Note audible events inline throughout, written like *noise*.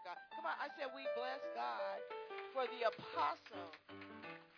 of God. Come on, I said we bless God for the apostle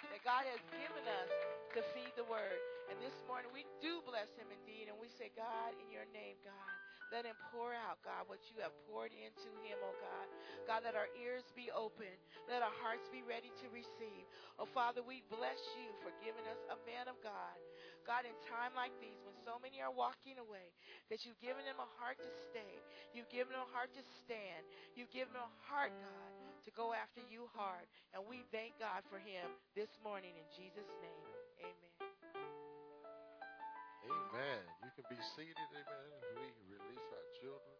that God has given us to feed the word. And this morning we do bless him indeed. And we say, God, in your name, God, let him pour out, God, what you have poured into him, oh God. God, let our ears be open. Let our hearts be ready to receive. Oh Father, we bless you for giving us a man of God. God, in time like these, when so many are walking away, that you've given them a heart to stay. You've given them a heart to stand. You've given them a heart, God, to go after you hard. And we thank God for him this morning in Jesus' name. Amen. Amen. You can be seated, amen, we release our children.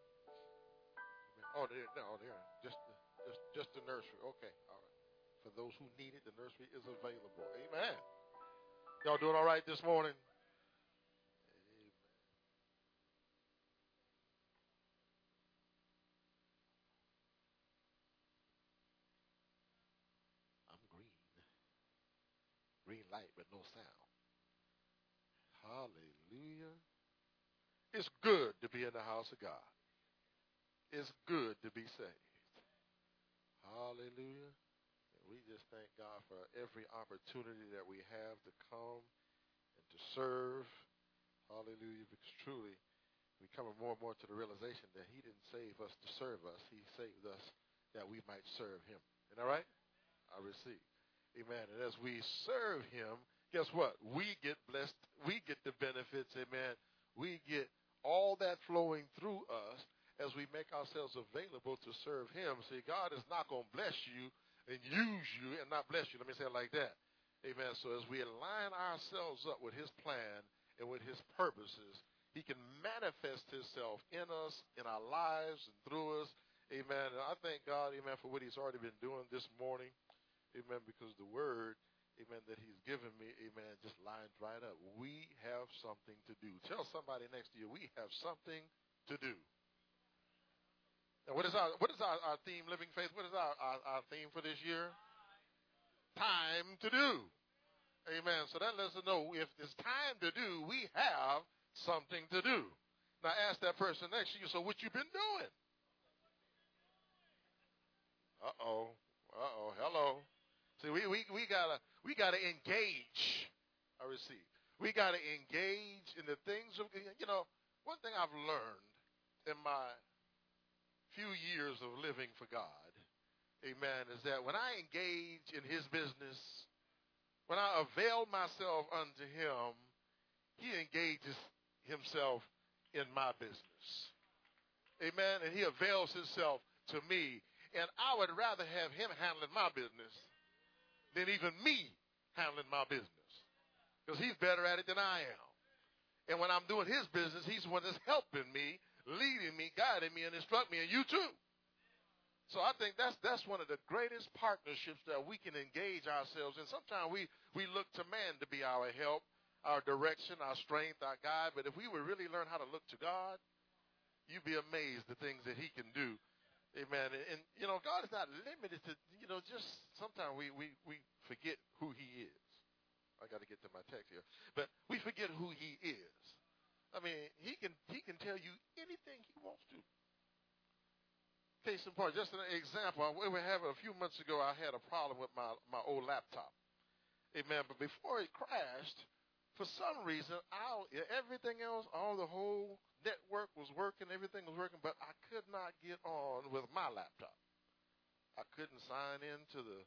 Amen. Oh, there, no, there. Just just, just the nursery. Okay, all right. For those who need it, the nursery is available. Amen. Y'all doing all right this morning? I'm green. Green light, but no sound. Hallelujah. It's good to be in the house of God. It's good to be saved. Hallelujah. We just thank God for every opportunity that we have to come and to serve. Hallelujah. Because truly, we come more and more to the realization that He didn't save us to serve us. He saved us that we might serve Him. Isn't that right? I receive. Amen. And as we serve Him, guess what? We get blessed. We get the benefits. Amen. We get all that flowing through us as we make ourselves available to serve Him. See, God is not going to bless you and use you and not bless you. Let me say it like that. Amen. So as we align ourselves up with His plan and with His purposes, He can manifest Himself in us, in our lives, and through us. Amen. And I thank God, amen, for what He's already been doing this morning. Amen. Because the word, amen, that He's given me, amen, just lines right up. We have something to do. Tell somebody next to you, we have something to do. What is our what is our, our theme, Living Faith? What is our, our, our theme for this year? Time to do. Amen. So that lets us know if it's time to do, we have something to do. Now ask that person next to you, so what you been doing? Uh oh. Uh oh. Hello. See, we, we, we gotta we gotta engage. I receive. We gotta engage in the things of you know, one thing I've learned in my few years of living for God, amen, is that when I engage in his business, when I avail myself unto him, he engages himself in my business. Amen. And he avails himself to me. And I would rather have him handling my business than even me handling my business. Because he's better at it than I am. And when I'm doing his business, he's the one that's helping me leading me, guiding me, and instructing me, and you too. So I think that's that's one of the greatest partnerships that we can engage ourselves in. Sometimes we, we look to man to be our help, our direction, our strength, our guide. But if we would really learn how to look to God, you'd be amazed the things that He can do. Amen. And, and you know, God is not limited to you know just sometimes we we we forget who He is. I got to get to my text here, but we forget who He is. I mean, he can he can tell you anything he wants to. Case in point, just an example. We were having a few months ago. I had a problem with my my old laptop. Amen. But before it crashed, for some reason, I, everything else, all the whole network was working, everything was working, but I could not get on with my laptop. I couldn't sign into the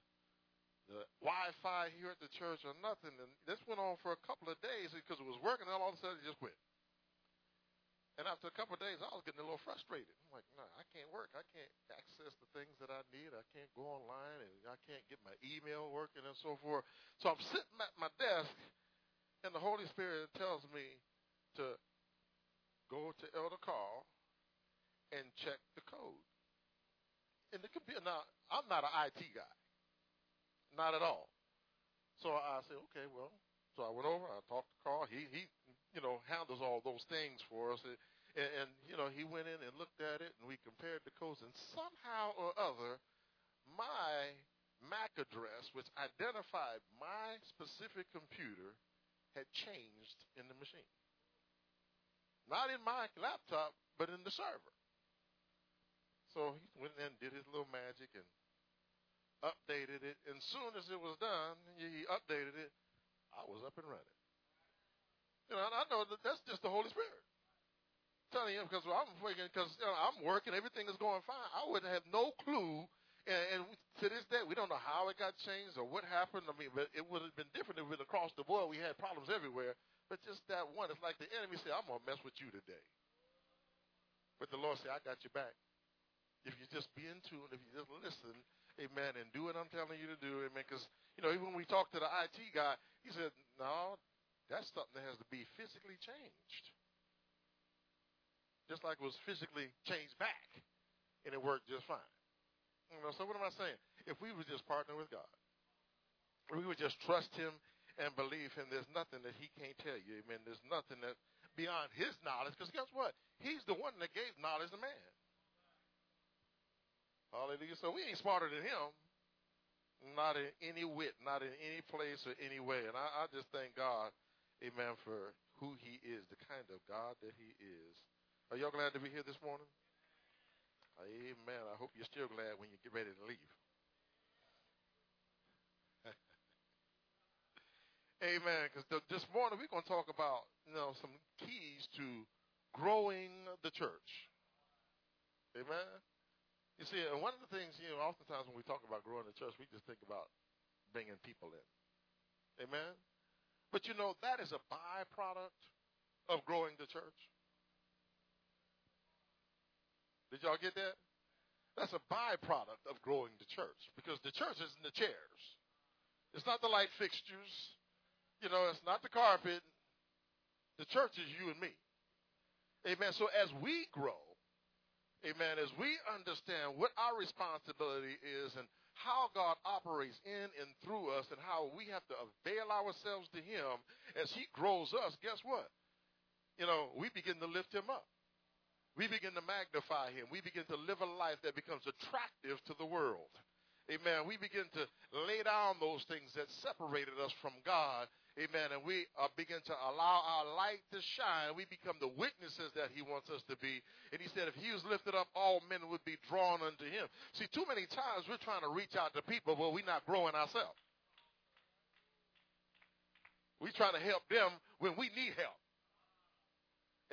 the Wi-Fi here at the church or nothing. And this went on for a couple of days because it was working, and all of a sudden it just quit. And after a couple of days, I was getting a little frustrated. I'm like, no, I can't work. I can't access the things that I need. I can't go online, and I can't get my email working and so forth. So I'm sitting at my desk, and the Holy Spirit tells me to go to Elder Carl and check the code in the computer. Now, I'm not an IT guy, not at all. So I said, okay, well, so I went over, I talked to Carl. He he you know, handles all those things for us. And, and, you know, he went in and looked at it, and we compared the codes. And somehow or other, my MAC address, which identified my specific computer, had changed in the machine. Not in my laptop, but in the server. So he went in and did his little magic and updated it. And as soon as it was done, he updated it. I was up and running. You know, and I know that that's just the Holy Spirit. Telling you, because I'm thinking, because you know, I'm working, everything is going fine. I wouldn't have no clue. And, and to this day, we don't know how it got changed or what happened. I mean, but it would have been different if it across the board. We had problems everywhere. But just that one, it's like the enemy said, I'm to mess with you today. But the Lord said, I got your back. If you just be in tune, if you just listen, amen, and do what I'm telling you to do, amen. Because, you know, even when we talked to the IT guy, he said, no, that's something that has to be physically changed. Just like it was physically changed back, and it worked just fine. You know, so what am I saying? If we would just partner with God, we would just trust Him and believe Him, there's nothing that He can't tell you. Amen. There's nothing that beyond His knowledge, because guess what? He's the one that gave knowledge to man. Hallelujah. So we ain't smarter than him. Not in any wit, not in any place or any way. And I, I just thank God, amen, for who he is, the kind of God that he is. Are y'all glad to be here this morning? Amen. I hope you're still glad when you get ready to leave. *laughs* Amen. Because this morning we're going to talk about you know some keys to growing the church. Amen. You see, and one of the things, you know, oftentimes when we talk about growing the church, we just think about bringing people in. Amen? But you know, that is a byproduct of growing the church. Did y'all get that? That's a byproduct of growing the church because the church isn't the chairs. It's not the light fixtures. You know, it's not the carpet. The church is you and me. Amen. So as we grow, Amen. As we understand what our responsibility is and how God operates in and through us and how we have to avail ourselves to Him as He grows us, guess what? You know, we begin to lift Him up. We begin to magnify Him. We begin to live a life that becomes attractive to the world. Amen. We begin to lay down those things that separated us from God Amen. And we uh, begin to allow our light to shine. We become the witnesses that he wants us to be. And he said, if he was lifted up, all men would be drawn unto him. See, too many times we're trying to reach out to people, but we're not growing ourselves. We're trying to help them when we need help.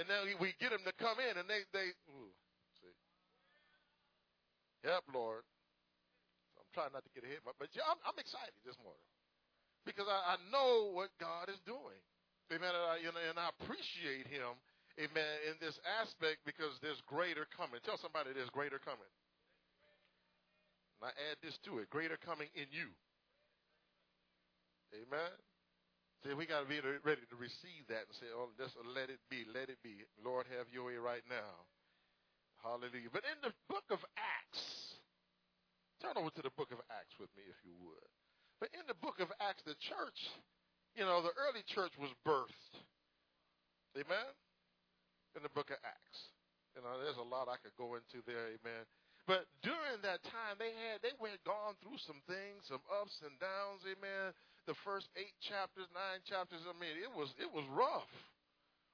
And then we get them to come in and they, they ooh, see. Help, Lord. I'm trying not to get ahead, but, yeah, I'm, I'm excited this morning because I, I know what God is doing. Amen. And I, and I appreciate Him, amen, in this aspect because there's greater coming. Tell somebody there's greater coming. And I add this to it greater coming in you. Amen. See, we got to be ready to receive that and say, oh, just let it be, let it be. Lord, have your way right now. Hallelujah. But in the book of Acts, turn over to the book of Acts with me, if you would. But in the book of Acts, the church, you know, the early church was birthed. Amen? In the book of Acts. You know, there's a lot I could go into there, amen. But during that time, they had they went gone through some things, some ups and downs, amen. The first eight chapters, nine chapters, I mean, it was it was rough.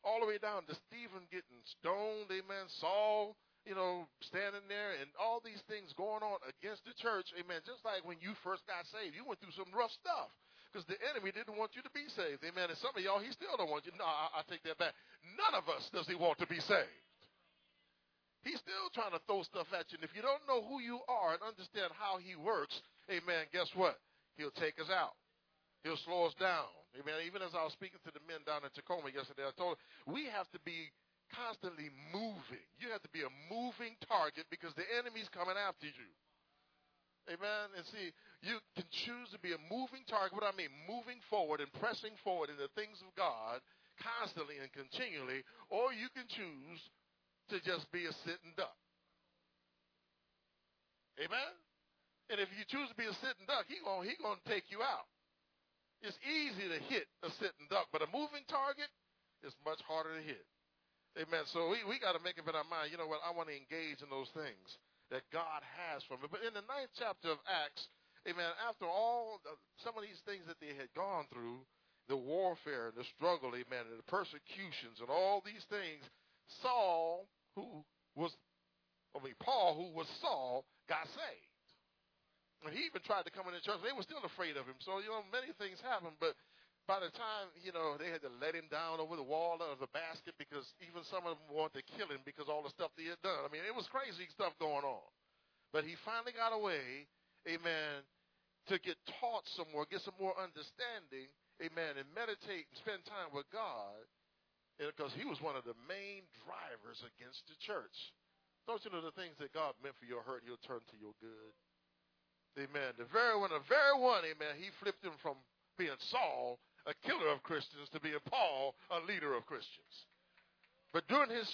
All the way down to Stephen getting stoned, amen. Saul you know, standing there and all these things going on against the church. Amen. Just like when you first got saved, you went through some rough stuff because the enemy didn't want you to be saved. Amen. And some of y'all, he still don't want you. No, I, I take that back. None of us does he want to be saved. He's still trying to throw stuff at you. And if you don't know who you are and understand how he works, amen, guess what? He'll take us out. He'll slow us down. Amen. Even as I was speaking to the men down in Tacoma yesterday, I told them we have to be constantly moving. You have to be a moving target because the enemy's coming after you. Amen. And see, you can choose to be a moving target. What I mean, moving forward and pressing forward in the things of God constantly and continually, or you can choose to just be a sitting duck. Amen. And if you choose to be a sitting duck, he's gonna he gonna take you out. It's easy to hit a sitting duck, but a moving target is much harder to hit. Amen. So we, we got to make up in our mind, you know what, I want to engage in those things that God has for me. But in the ninth chapter of Acts, amen, after all, some of these things that they had gone through, the warfare and the struggle, amen, and the persecutions and all these things, Saul, who was I mean, Paul, who was Saul, got saved. And he even tried to come into church. They were still afraid of him. So, you know, many things happened. But by the time, you know, they had to let him down over the wall of the basket because even some of them wanted to kill him because all the stuff that he had done. I mean, it was crazy stuff going on. But he finally got away, amen, to get taught some more, get some more understanding, amen, and meditate and spend time with God because he was one of the main drivers against the church. Don't you know the things that God meant for your hurt, he'll turn to your good? Amen. The very one, the very one, amen, he flipped him from being Saul, a killer of Christians, to being Paul, a leader of Christians. But during his,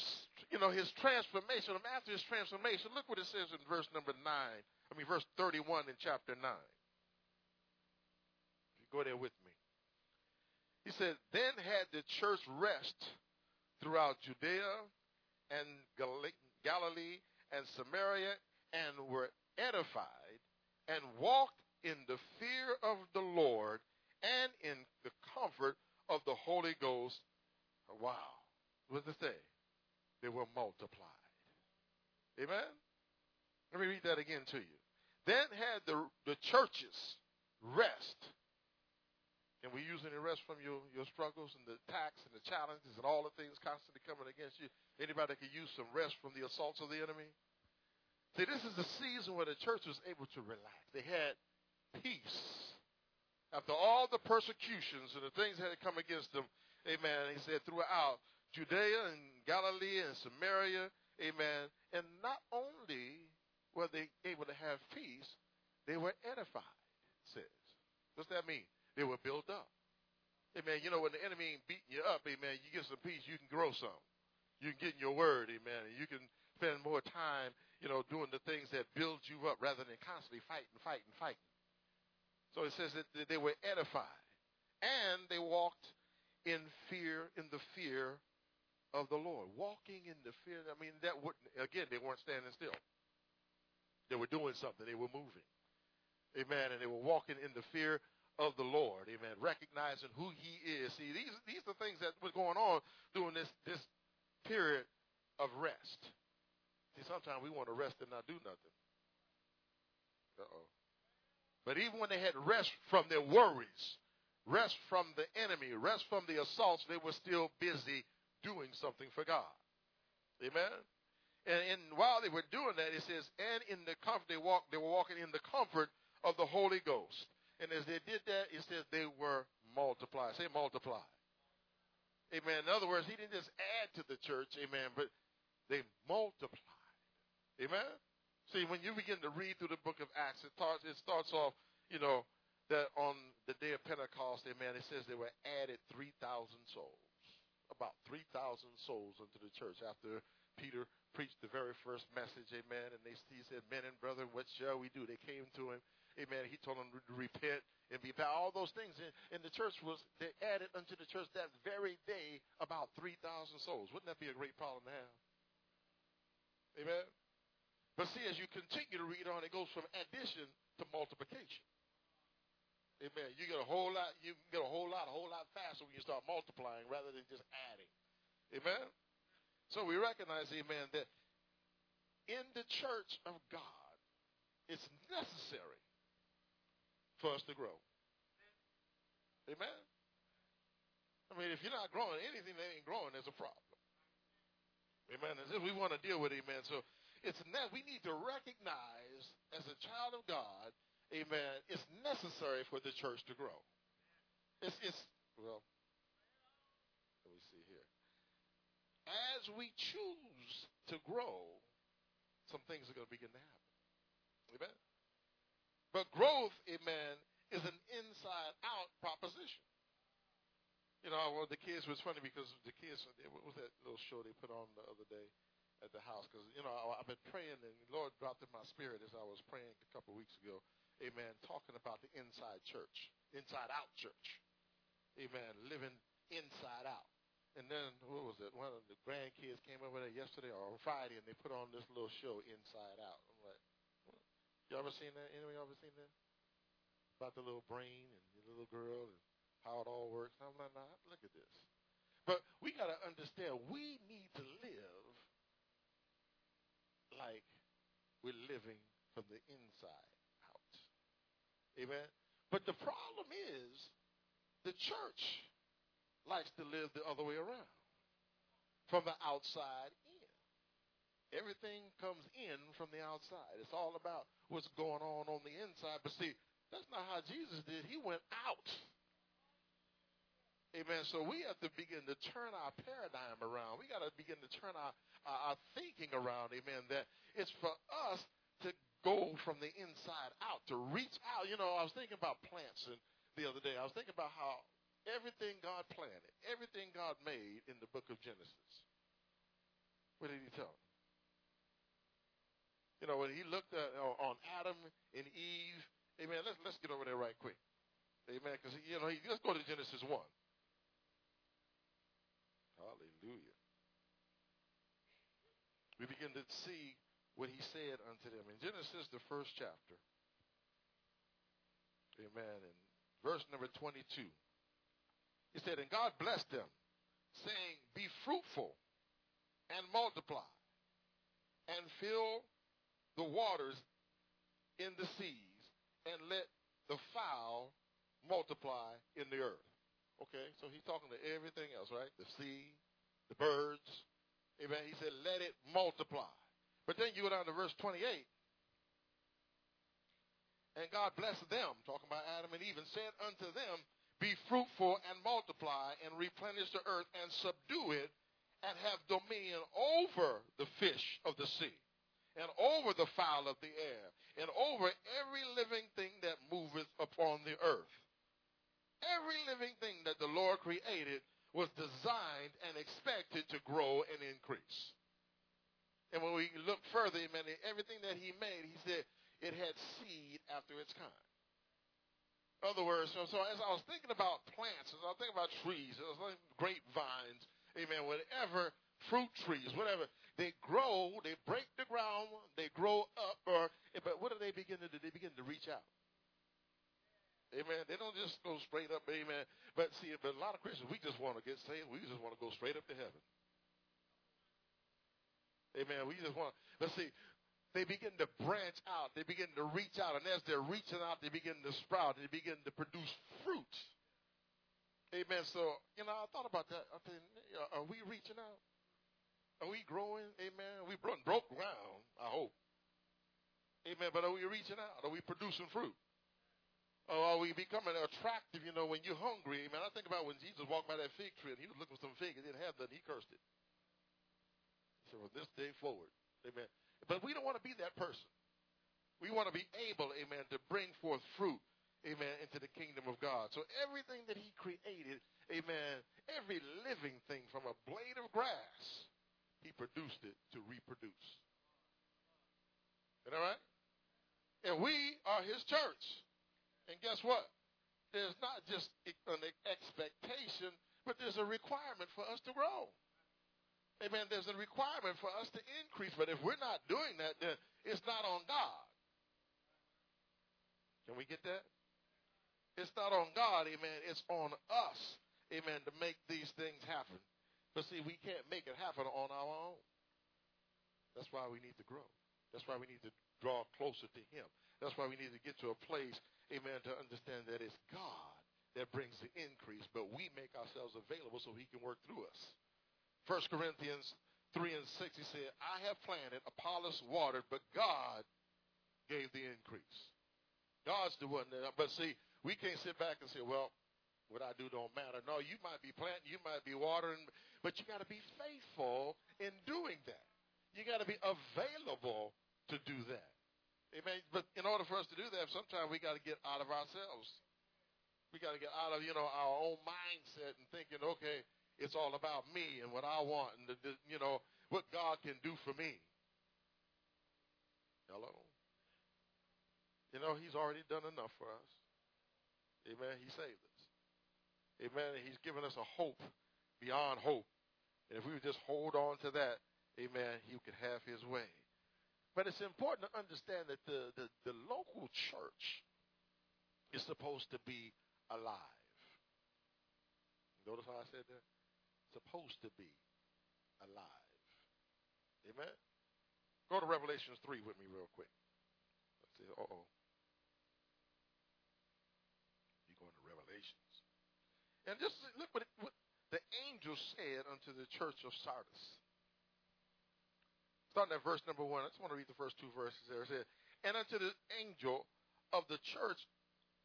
you know, his transformation, after his transformation, look what it says in verse number 9. I mean, verse 31 in chapter 9. If you go there with me. He said, Then had the church rest throughout Judea and Galilee and Samaria and were edified and walked in the fear of the Lord and in the comfort of the Holy Ghost. Wow. What does it say? They were multiplied. Amen? Let me read that again to you. Then had the, the churches rest. And we use any rest from your, your struggles and the attacks and the challenges and all the things constantly coming against you? Anybody could use some rest from the assaults of the enemy? See, this is the season where the church was able to relax. They had peace. After all the persecutions and the things that had come against them, amen, he said, throughout Judea and Galilee and Samaria, amen. And not only were they able to have peace, they were edified, says. What's that mean? They were built up. Amen. You know, when the enemy ain't beating you up, amen, you get some peace, you can grow some. You can get in your word, amen. And you can spend more time, you know, doing the things that build you up rather than constantly fighting, fighting, fighting. So it says that they were edified. And they walked in fear, in the fear of the Lord. Walking in the fear. I mean, that wouldn't, again, they weren't standing still. They were doing something. They were moving. Amen. And they were walking in the fear of the Lord. Amen. Recognizing who he is. See, these, these are things that were going on during this, this period of rest. See, sometimes we want to rest and not do nothing. Uh-oh. But even when they had rest from their worries, rest from the enemy, rest from the assaults, they were still busy doing something for God. Amen. And, and while they were doing that, it says, and in the comfort they walked, they were walking in the comfort of the Holy Ghost. And as they did that, it says they were multiplied. Say multiplied. Amen. In other words, he didn't just add to the church, amen, but they multiplied. Amen. See, when you begin to read through the book of Acts, it starts, it starts off, you know, that on the day of Pentecost, amen, it says they were added 3,000 souls about 3,000 souls into the church after Peter preached the very first message, amen. And they, he said, Men and brethren, what shall we do? They came to him, amen. He told them to repent and be about all those things. And, and the church was, they added unto the church that very day about 3,000 souls. Wouldn't that be a great problem to have? Amen. But see, as you continue to read on, it goes from addition to multiplication. Amen. You get a whole lot, you get a whole lot, a whole lot faster when you start multiplying rather than just adding. Amen. So we recognize, amen, that in the church of God, it's necessary for us to grow. Amen. I mean, if you're not growing, anything that ain't growing is a problem. Amen. If we want to deal with, amen. So it's ne- we need to recognize as a child of God amen, it's necessary for the church to grow. It's, it's well, let me see here. As we choose to grow, some things are going to begin to happen. Amen. But growth, amen, is an inside out proposition. You know, well, the kids was funny because the kids, what was that little show they put on the other day at the house? Because, you know, I, I've been praying and the Lord dropped in my spirit as I was praying a couple of weeks ago amen, talking about the inside church, inside out church. Amen, living inside out. And then, what was it? One of the grandkids came over there yesterday or on Friday and they put on this little show, Inside Out. I'm like, what? you ever seen that? Anyone ever seen that? About the little brain and the little girl and how it all works. I'm like, nah, look at this. But we got to understand we need to live like we're living from the inside out. Amen. But the problem is the church likes to live the other way around. From the outside in. Everything comes in from the outside. It's all about what's going on on the inside. But see, that's not how Jesus did. He went out. Amen. So we have to begin to turn our paradigm around. We got to begin to turn our, our, our thinking around. Amen. That it's for us to go from the inside out, to reach out. You know, I was thinking about plants and the other day. I was thinking about how everything God planted, everything God made in the book of Genesis. What did he tell them? You know, when he looked at, uh, on Adam and Eve, amen, let's, let's get over there right quick. Amen, because, you know, he, let's go to Genesis 1. Hallelujah. We begin to see what he said unto them. In Genesis, the first chapter, amen, in verse number 22, he said, And God blessed them, saying, Be fruitful and multiply, and fill the waters in the seas, and let the fowl multiply in the earth. Okay, so he's talking to everything else, right? The sea, the birds. Amen. He said, let it multiply. But then you go down to verse 28. And God blessed them, talking about Adam and Eve, and said unto them, Be fruitful and multiply and replenish the earth and subdue it and have dominion over the fish of the sea and over the fowl of the air and over every living thing that moveth upon the earth. Every living thing that the Lord created was designed and expected to grow and increase. And when we look further, amen, everything that he made, he said it had seed after its kind. In other words, so, so as I was thinking about plants, as I was thinking about trees, as I was thinking grapevines, amen, whatever, fruit trees, whatever, they grow, they break the ground, they grow up, or but what do they begin to do? They begin to reach out. Amen. They don't just go straight up, amen. But see, but a lot of Christians, we just want to get saved. We just want to go straight up to heaven. Amen. We just want, let's see, they begin to branch out. They begin to reach out. And as they're reaching out, they begin to sprout. They begin to produce fruit. Amen. So, you know, I thought about that. I think, are we reaching out? Are we growing? Amen. We broke ground, I hope. Amen. But are we reaching out? Are we producing fruit? Oh, are we becoming attractive, you know, when you're hungry? Man, I think about when Jesus walked by that fig tree and he was looking for some figs. He didn't have that. He cursed it. So from this day forward, amen. But we don't want to be that person. We want to be able, amen, to bring forth fruit, amen, into the kingdom of God. So everything that he created, amen, every living thing from a blade of grass, he produced it to reproduce. Is that right? And we are his church. And guess what? There's not just an expectation, but there's a requirement for us to grow. Amen. There's a requirement for us to increase. But if we're not doing that, then it's not on God. Can we get that? It's not on God, amen. It's on us, amen, to make these things happen. But see, we can't make it happen on our own. That's why we need to grow. That's why we need to draw closer to Him. That's why we need to get to a place amen, to understand that it's God that brings the increase, but we make ourselves available so he can work through us. 1 Corinthians 3 and 6, he said, I have planted, Apollos watered, but God gave the increase. God's the one that, but see, we can't sit back and say, well, what I do don't matter. No, you might be planting, you might be watering, but you got to be faithful in doing that. You got to be available to do that. Amen. But in order for us to do that, sometimes we got to get out of ourselves. We got to get out of, you know, our own mindset and thinking, okay, it's all about me and what I want and, the, the, you know, what God can do for me. Hello? You know, He's already done enough for us. Amen. He saved us. Amen. He's given us a hope beyond hope. And if we would just hold on to that, amen, He could have His way. But it's important to understand that the, the, the local church is supposed to be alive. Notice how I said that? Supposed to be alive. Amen? Go to Revelations 3 with me real quick. Let's see. Uh oh. You're going to Revelations. And just look what, it, what the angel said unto the church of Sardis. Starting at verse number one. I just want to read the first two verses there. It said, And unto the angel of the church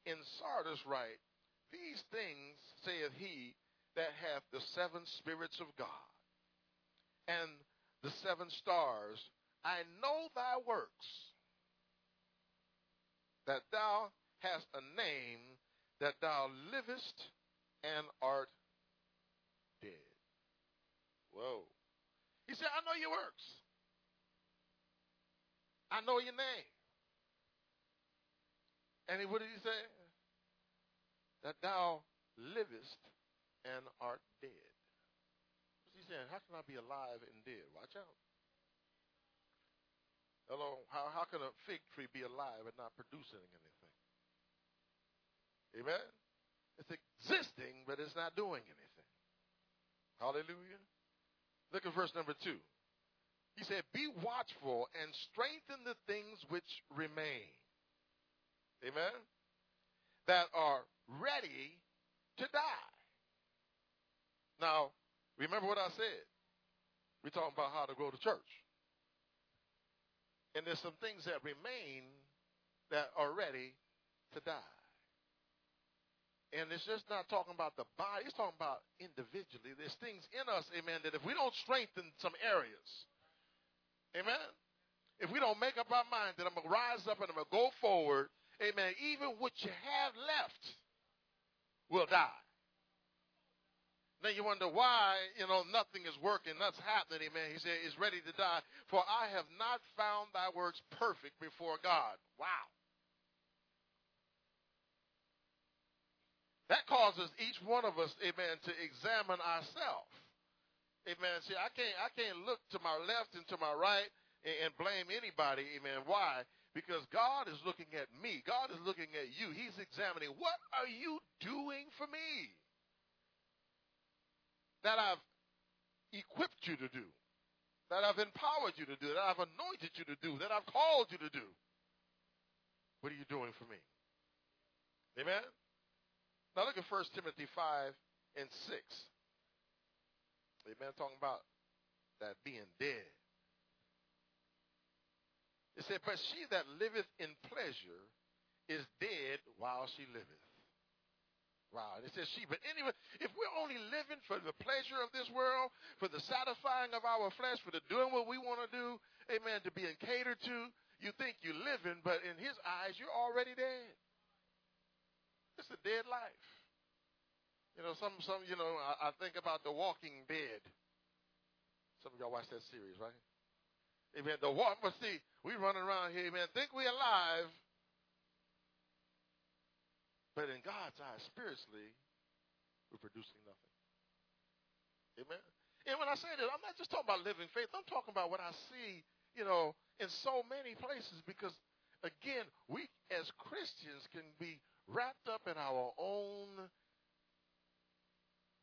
in Sardis write, These things saith he that hath the seven spirits of God and the seven stars. I know thy works, that thou hast a name, that thou livest and art dead. Whoa. He said, I know your works. I know your name. And what did he say? That thou livest and art dead. What's he saying? How can I be alive and dead? Watch out. Hello, how, how can a fig tree be alive and not producing anything? Amen? It's existing, but it's not doing anything. Hallelujah. Look at verse number two. He said, Be watchful and strengthen the things which remain. Amen? That are ready to die. Now, remember what I said. We're talking about how to grow the church. And there's some things that remain that are ready to die. And it's just not talking about the body, it's talking about individually. There's things in us, amen, that if we don't strengthen some areas, amen, if we don't make up our mind that I'm going to rise up and I'm going to go forward, amen, even what you have left will die. Then you wonder why, you know, nothing is working, nothing's happening, amen. He said, is ready to die. For I have not found thy works perfect before God. Wow. That causes each one of us, amen, to examine ourselves. Amen. See, I can't I can't look to my left and to my right and, and blame anybody, amen. Why? Because God is looking at me. God is looking at you. He's examining what are you doing for me? That I've equipped you to do. That I've empowered you to do, that I've anointed you to do, that I've called you to do. What are you doing for me? Amen? Now look at 1 Timothy 5 and 6. Amen. Talking about that being dead. It said, But she that liveth in pleasure is dead while she liveth. Wow. And it says she. But anyway, if we're only living for the pleasure of this world, for the satisfying of our flesh, for the doing what we want to do, amen, to being catered to, you think you're living, but in his eyes, you're already dead. It's a dead life. You know, some, some, you know, I, I think about The Walking Dead. Some of y'all watch that series, right? Amen. The walk, but see, we running around here, man, think we alive, but in God's eyes, spiritually, we're producing nothing. Amen. And when I say that, I'm not just talking about living faith. I'm talking about what I see, you know, in so many places. Because again, we as Christians can be wrapped up in our own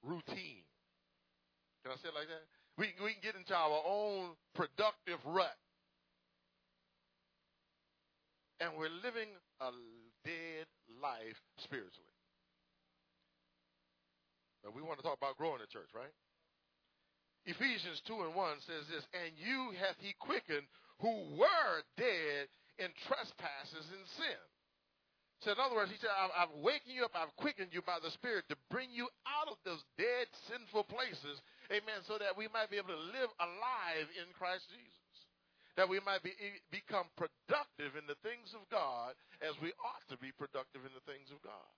routine. Can I say it like that? We, we can get into our own productive rut. And we're living a dead life spiritually. But we want to talk about growing the church, right? Ephesians 2 and 1 says this, And you hath he quickened who were dead in trespasses and sin so in other words, he said, I've wakened you up, I've quickened you by the Spirit to bring you out of those dead, sinful places, amen, so that we might be able to live alive in Christ Jesus. That we might be, become productive in the things of God as we ought to be productive in the things of God.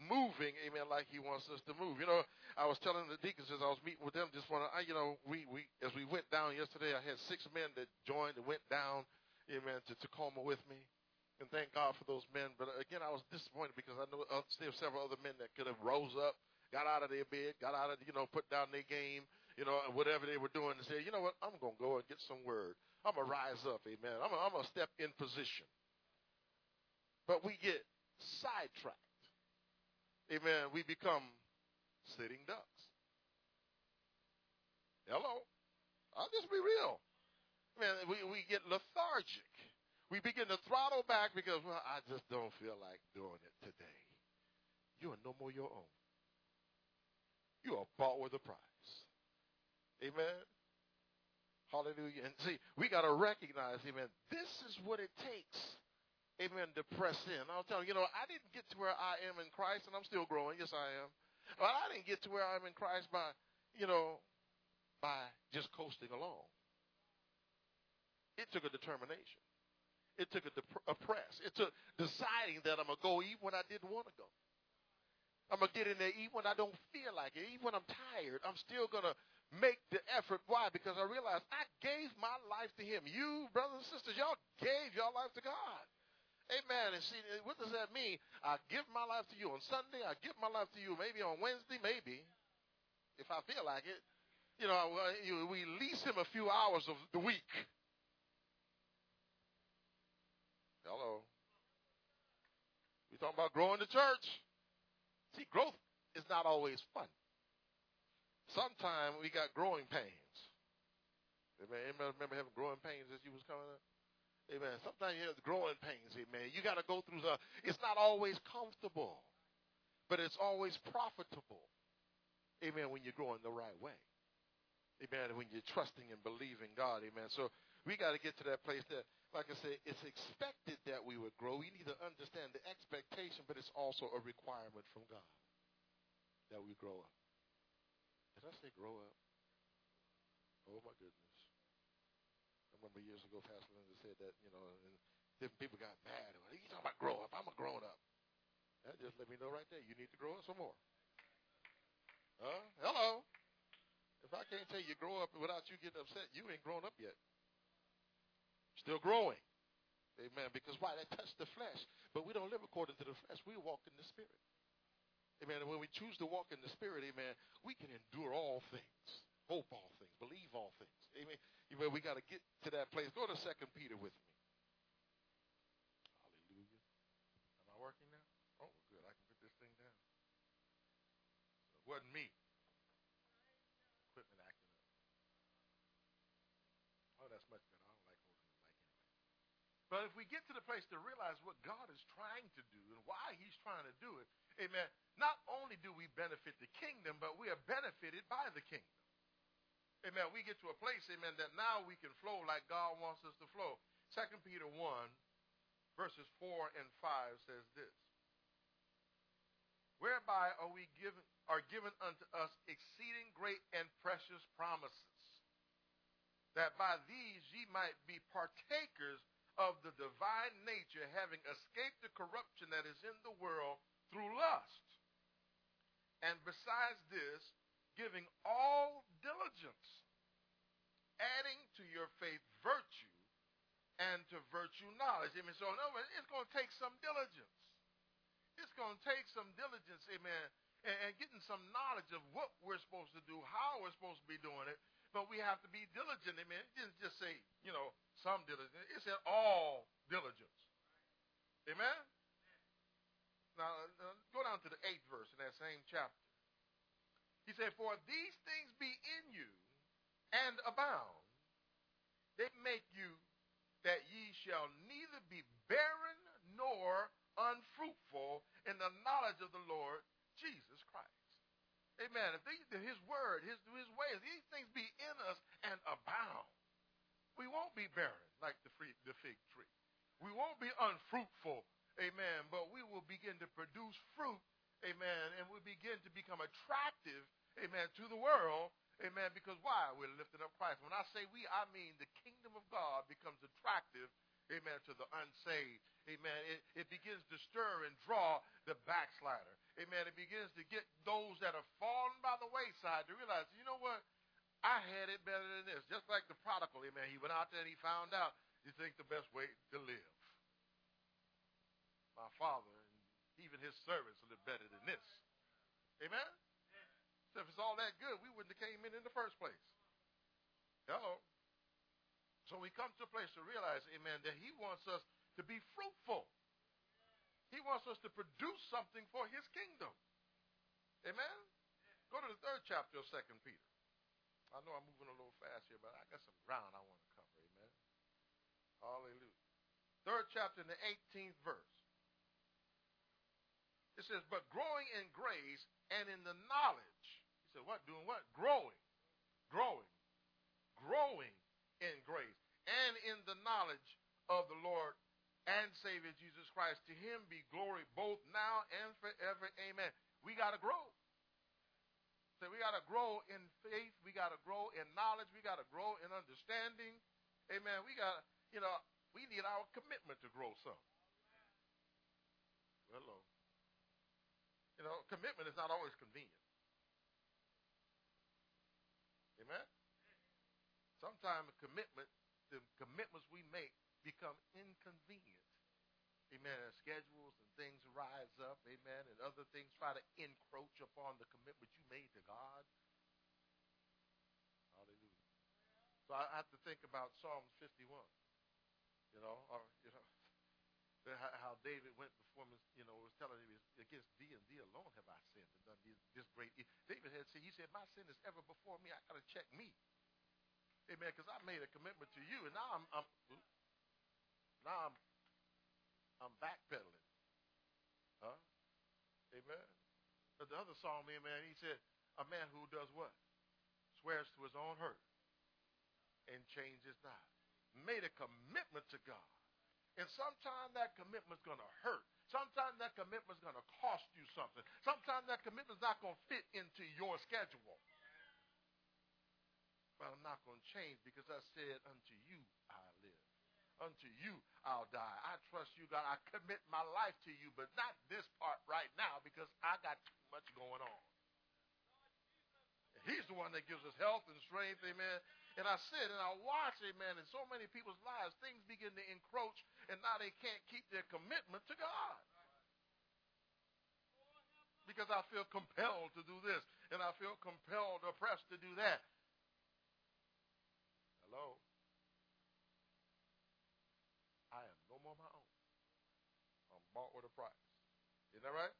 Moving, amen, like he wants us to move. You know, I was telling the deacons as I was meeting with them, just want to, you know, we, we, as we went down yesterday, I had six men that joined and went down, amen, to Tacoma with me and thank God for those men. But again, I was disappointed because I know uh, still several other men that could have rose up, got out of their bed, got out of you know, put down their game, you know, whatever they were doing, and said, you know what, I'm gonna go and get some word. I'm gonna rise up, amen. I'm gonna, I'm gonna step in position. But we get sidetracked, amen. We become sitting ducks. Hello, I'll just be real. man, we, we get lethargic. We begin to throttle back because, well, I just don't feel like doing it today. You are no more your own. You are bought with a price. Amen. Hallelujah. And see, we got to recognize, amen, this is what it takes, amen, to press in. I'll tell you, you know, I didn't get to where I am in Christ, and I'm still growing. Yes, I am. But I didn't get to where I am in Christ by, you know, by just coasting along. It took a determination. It took a, dep- a press. It took deciding that I'm going to go even when I didn't want to go. I'm going to get in there even when I don't feel like it. Even when I'm tired, I'm still going to make the effort. Why? Because I realized I gave my life to him. You, brothers and sisters, y'all gave your life to God. Amen. And see, what does that mean? I give my life to you on Sunday. I give my life to you maybe on Wednesday, maybe, if I feel like it. You know, we lease him a few hours of the week. Hello. We talking about growing the church. See, growth is not always fun. Sometimes we got growing pains. Amen. Anybody remember having growing pains as you was coming up? Amen. Sometimes you have growing pains. Amen. You got to go through the. It's not always comfortable, but it's always profitable. Amen. When you're growing the right way. Amen. When you're trusting and believing God. Amen. So we got to get to that place that, like I said, it's expected that we would grow. We need to understand the expectation, but it's also a requirement from God that we grow up. Did I say grow up? Oh my goodness. I remember years ago, Pastor Linda said that, you know, and different people got mad. You talking about grow up? I'm a grown up. That just let me know right there. You need to grow up some more. Huh? Hello. If I can't tell you grow up without you getting upset, you ain't grown up yet. Still growing. Amen. Because why? That touched the flesh. But we don't live according to the flesh. We walk in the spirit. Amen. And when we choose to walk in the Spirit, amen, we can endure all things, hope all things, believe all things. Amen. Amen. We got to get to that place. Go to Second Peter with me. Hallelujah. Am I working now? Oh, good. I can put this thing down. So it wasn't me. Equipment acting up. Oh, that's much better. I don't like holding the mic anyway. But if we get to the place to realize what God is trying to do and why He's trying to do it, amen, not only do we benefit the kingdom, but we are benefited by the kingdom. Amen. We get to a place, amen, that now we can flow like God wants us to flow. Second Peter 1, verses 4 and 5 says this. Whereby are we given are given unto us exceeding great and precious promises, that by these ye might be partakers of the divine nature, having escaped the corruption that is in the world through lust. And besides this, giving all diligence, adding to your faith virtue, and to virtue knowledge. Amen. So, in other words, it's going to take some diligence. It's going to take some diligence, amen, and, and getting some knowledge of what we're supposed to do, how we're supposed to be doing it. But we have to be diligent, amen. It didn't just say, you know, some diligence. It said all diligence. Amen? Now, uh, go down to the eighth verse in that same chapter. He said, For these things be in you and abound, they make you that ye shall neither be barren nor unfruitful in the knowledge of the Lord Jesus Christ. Amen. If these, his word, his, his ways, these things be in us and abound, we won't be barren like the, fig tree. We won't be unfruitful amen, but we will begin to produce fruit, amen, and we begin to become attractive, amen, to the world, amen, because why? We're lifting up Christ. When I say we, I mean the kingdom of God becomes attractive, amen, to the unsaved, amen. It, it begins to stir and draw the backslider, amen. It begins to get those that are fallen by the wayside to realize, you know what? I had it better than this. Just like the prodigal, amen. He went out there and he found out, you think the best way to live my father and even his servants live better than this. Amen? So if it's all that good, we wouldn't have came in in the first place. Hello. So we come to a place to realize, amen, that he wants us to be fruitful. He wants us to produce something for his kingdom. Amen? Go to the third chapter of Second Peter. I know I'm moving a little fast here, but I got some ground I want to cover. Amen. Hallelujah. Third chapter in the 18th verse. It says, but growing in grace and in the knowledge. He said, what? Doing what? Growing. Growing. Growing in grace and in the knowledge of the Lord and Savior Jesus Christ. To him be glory both now and forever. Amen. We got to grow. So we got to grow in faith. We got to grow in knowledge. We got to grow in understanding. Amen. We got, you know, we need our commitment to grow some. Hello. You know, commitment is not always convenient. Amen? Sometimes commitment, the commitments we make become inconvenient. Amen. And schedules and things rise up. Amen. And other things try to encroach upon the commitment you made to God. Hallelujah. So I have to think about Psalms 51. You know, or, you know, *laughs* how David went before him, you know, was telling him, against thee and thee alone have I sinned and done this great. David had said, he said, my sin is ever before me. I got to check me. Amen. Because I made a commitment to you, and now I'm, I'm now I'm, I'm backpedaling. Huh? Amen. But the other psalm, amen, he said, a man who does what? Swears to his own hurt and changes not. Made a commitment to God and sometimes that commitment's going to hurt. Sometimes that commitment's going to cost you something. Sometimes that commitment's not going to fit into your schedule. But I'm not going to change because I said, Unto you. Unto you I'll die. I trust you, God. I commit my life to you, but not this part right now because I got too much going on. He's the one that gives us health and strength, amen. And I sit and I watch, amen, in so many people's lives, things begin to encroach, and now they can't keep their commitment to God. Because I feel compelled to do this, and I feel compelled or pressed to do that. Hello? I am no more my own. I'm bought with a price. Isn't that right?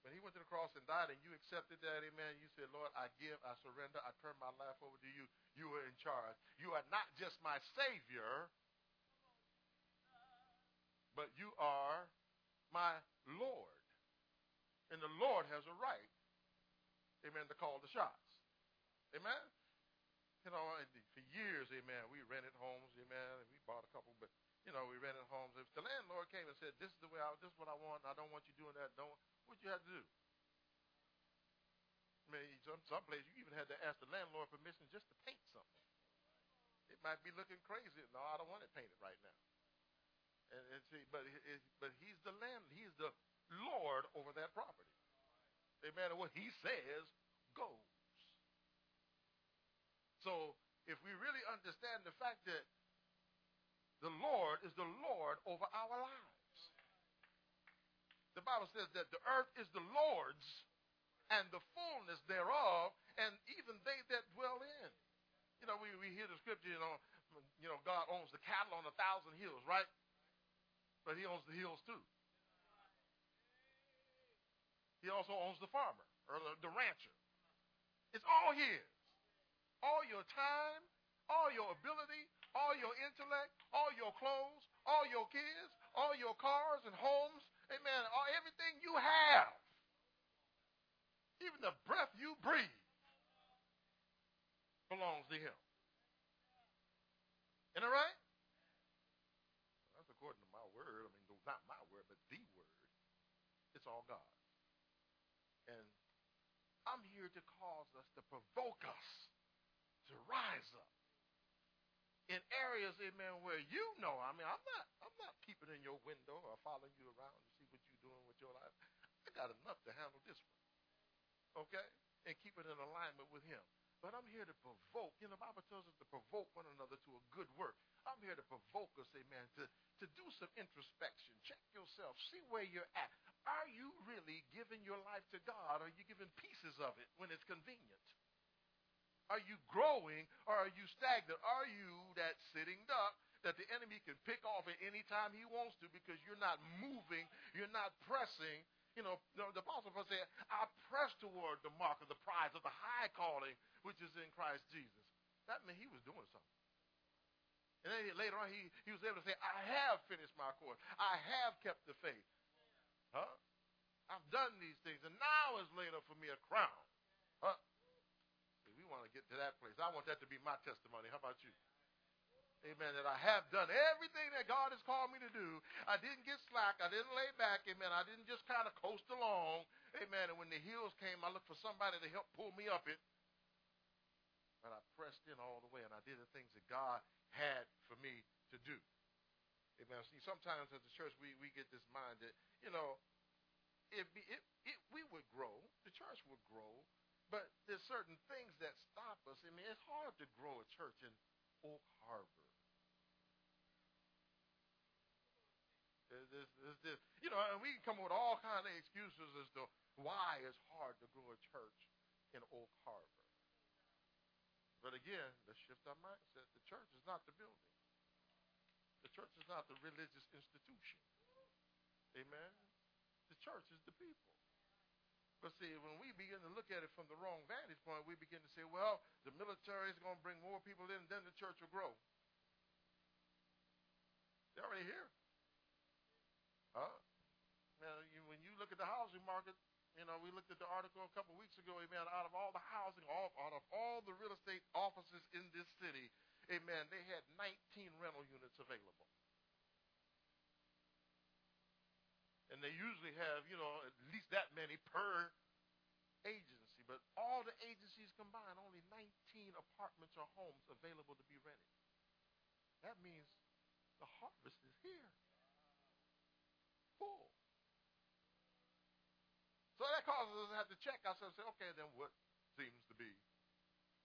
When he went to the cross and died and you accepted that, amen, you said, Lord, I give, I surrender, I turn my life over to you. You are in charge. You are not just my Savior, but you are my Lord. And the Lord has a right, amen, to call the shots. Amen? You know, for years, amen, we rented homes, amen, and we bought a couple, but you know, we rented homes. If the landlord came and said, "This is the way I, this is what I want. I don't want you doing that," don't what you have to do? I mean, some some place you even had to ask the landlord permission just to paint something. It might be looking crazy. No, I don't want it painted right now. And, and see, but it, but he's the land. He's the Lord over that property. Amen. And what he says goes. So if we really understand the fact that the Lord is the Lord over our lives. The Bible says that the earth is the Lord's and the fullness thereof, and even they that dwell in. You know, we, we hear the scripture, you know, you know, God owns the cattle on a thousand hills, right? But he owns the hills too. He also owns the farmer or the, the rancher. It's all his. All your time, all your ability, all your intellect, all your clothes, all your kids, all your cars and homes, amen, all, everything you have, even the breath you breathe, belongs to him. Isn't that right? That's according to my word. I mean, not my word, but the word. It's all God. And I'm here to cause us, to provoke us to rise up in areas, amen, where you know. I mean, I'm not I'm not peeping in your window or following you around to see what you're doing with your life. I got enough to handle this one. Okay? And keep it in alignment with him. But I'm here to provoke. You know, the Bible tells us to provoke one another to a good work. I'm here to provoke us, amen, to, to do some introspection. Check yourself. See where you're at. Are you really giving your life to God? Or are you giving pieces of it when it's convenient? Are you growing or are you stagnant? Are you that sitting duck that the enemy can pick off at any time he wants to because you're not moving, you're not pressing? You know, the apostle Paul said, I press toward the mark of the prize of the high calling which is in Christ Jesus. That meant he was doing something. And then later on, he, he was able to say, I have finished my course. I have kept the faith. Huh? I've done these things, and now is laid up for me a crown. Huh? Want to get to that place. I want that to be my testimony. How about you? Amen. That I have done everything that God has called me to do. I didn't get slack. I didn't lay back. Amen. I didn't just kind of coast along. Amen. And when the hills came, I looked for somebody to help pull me up it. But I pressed in all the way and I did the things that God had for me to do. Amen. See, sometimes as a church, we, we get this mind that, you know, it, it, we would grow, the church would grow, but there's certain things that stop us. I mean, it's hard to grow a church in Oak Harbor. You know, and we can come up with all kinds of excuses as to why it's hard to grow a church in Oak Harbor. But again, let's shift our mindset. The church is not the building. The church is not the religious institution. Amen. The church is the people. But see, when we begin to look at it from the wrong vantage point, we begin to say, well, the military is going to bring more people in, then the church will grow. They're already here. Huh? Now, you, when you look at the housing market, you know, we looked at the article a couple of weeks ago, amen, out of all the housing, all, out of all the real estate offices in this city, amen, they had 19 rental units available. And they usually have, you know, at least that many per agency. But all the agencies combined, only 19 apartments or homes available to be rented. That means the harvest is here full. So that causes us to have to check ourselves and say, okay, then what seems to be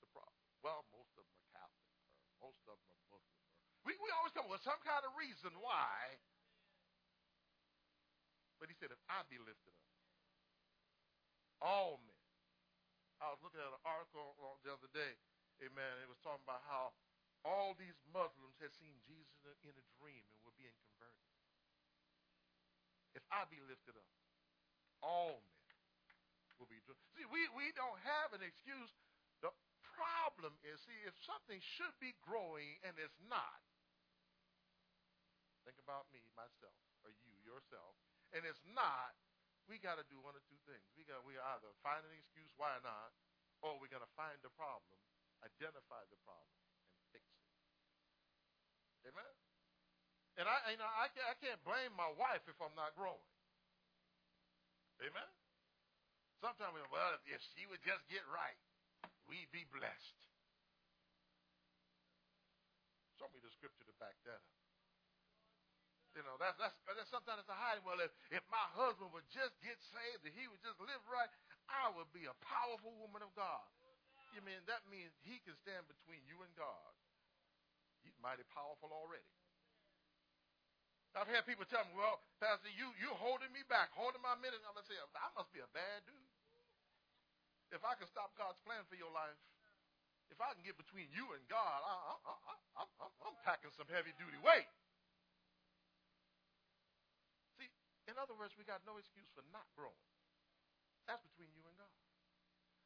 the problem? Well, most of them are Catholic, or most of them are Muslim. We, we always come up with some kind of reason why. But he said, if I be lifted up, all men. I was looking at an article the other day, amen, it was talking about how all these Muslims had seen Jesus in a dream and were being converted if I be lifted up, all men will be drawn. See, we, we don't have an excuse. The problem is, see, if something should be growing and it's not, think about me, myself, or you, yourself, and it's not, we got to do one of two things. We got we either find an excuse why not, or we're going to find the problem, identify the problem, and fix it. Amen? And I, you know, I, can't, I can't blame my wife if I'm not growing. Amen? Sometimes we go, well, if she would just get right, we'd be blessed. Show me the scripture to back that up. You know, that's that's that's sometimes it's a hiding. Well, if, if my husband would just get saved, if he would just live right, I would be a powerful woman of God. You mean that means he can stand between you and God? He's mighty powerful already. I've had people tell me, well, Pastor, you you holding me back, holding my minute. I'm to say, I must be a bad dude. If I can stop God's plan for your life, if I can get between you and God, I, I, I, I'm, I'm packing some heavy duty weight. See, in other words, we got no excuse for not growing. That's between you and God.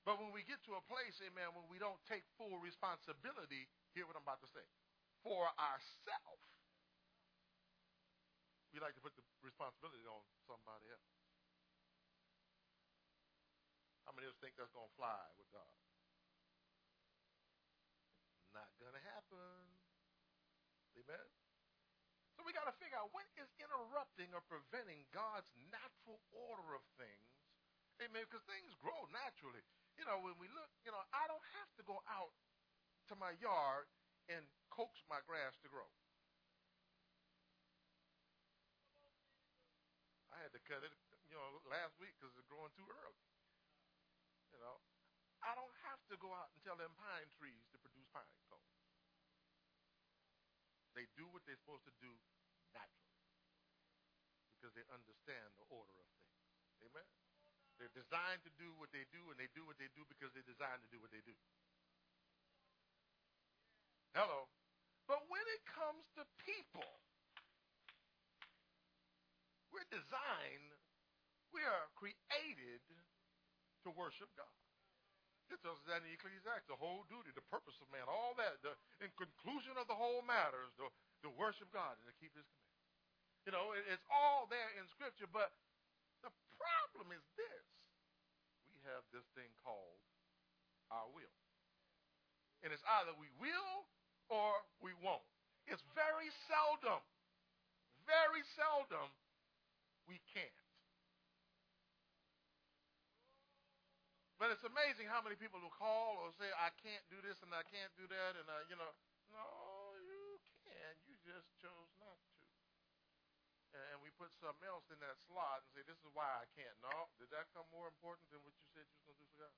But when we get to a place, amen, when we don't take full responsibility, hear what I'm about to say, for ourselves, we like to put the responsibility on somebody else. How many of us think that's going to fly with God? Not going to happen. Amen? So we got to figure out what is interrupting or preventing God's natural order of things. Amen? Because things grow naturally. You know, when we look, you know, I don't have to go out to my yard and coax my grass to grow. I had to cut it, you know, last week because it's growing too early. You know, I don't have to go out and tell them pine trees to produce pine. They do what they're supposed to do naturally because they understand the order of things. Amen. They're designed to do what they do, and they do what they do because they're designed to do what they do. Hello. But when it comes to people, we're designed, we are created to worship God. It tells us that in Ecclesiastes, the whole duty, the purpose of man, all that, the in conclusion of the whole matter is to, to worship God and to keep his commandments. You know, it, it's all there in Scripture, but the problem is this. We have this thing called our will. And it's either we will or we won't. It's very seldom, very seldom we can't. But it's amazing how many people will call or say, I can't do this and I can't do that. And, uh, you know, no, you can. You just chose not to. And we put something else in that slot and say, this is why I can't. No, did that come more important than what you said you was going to do for God?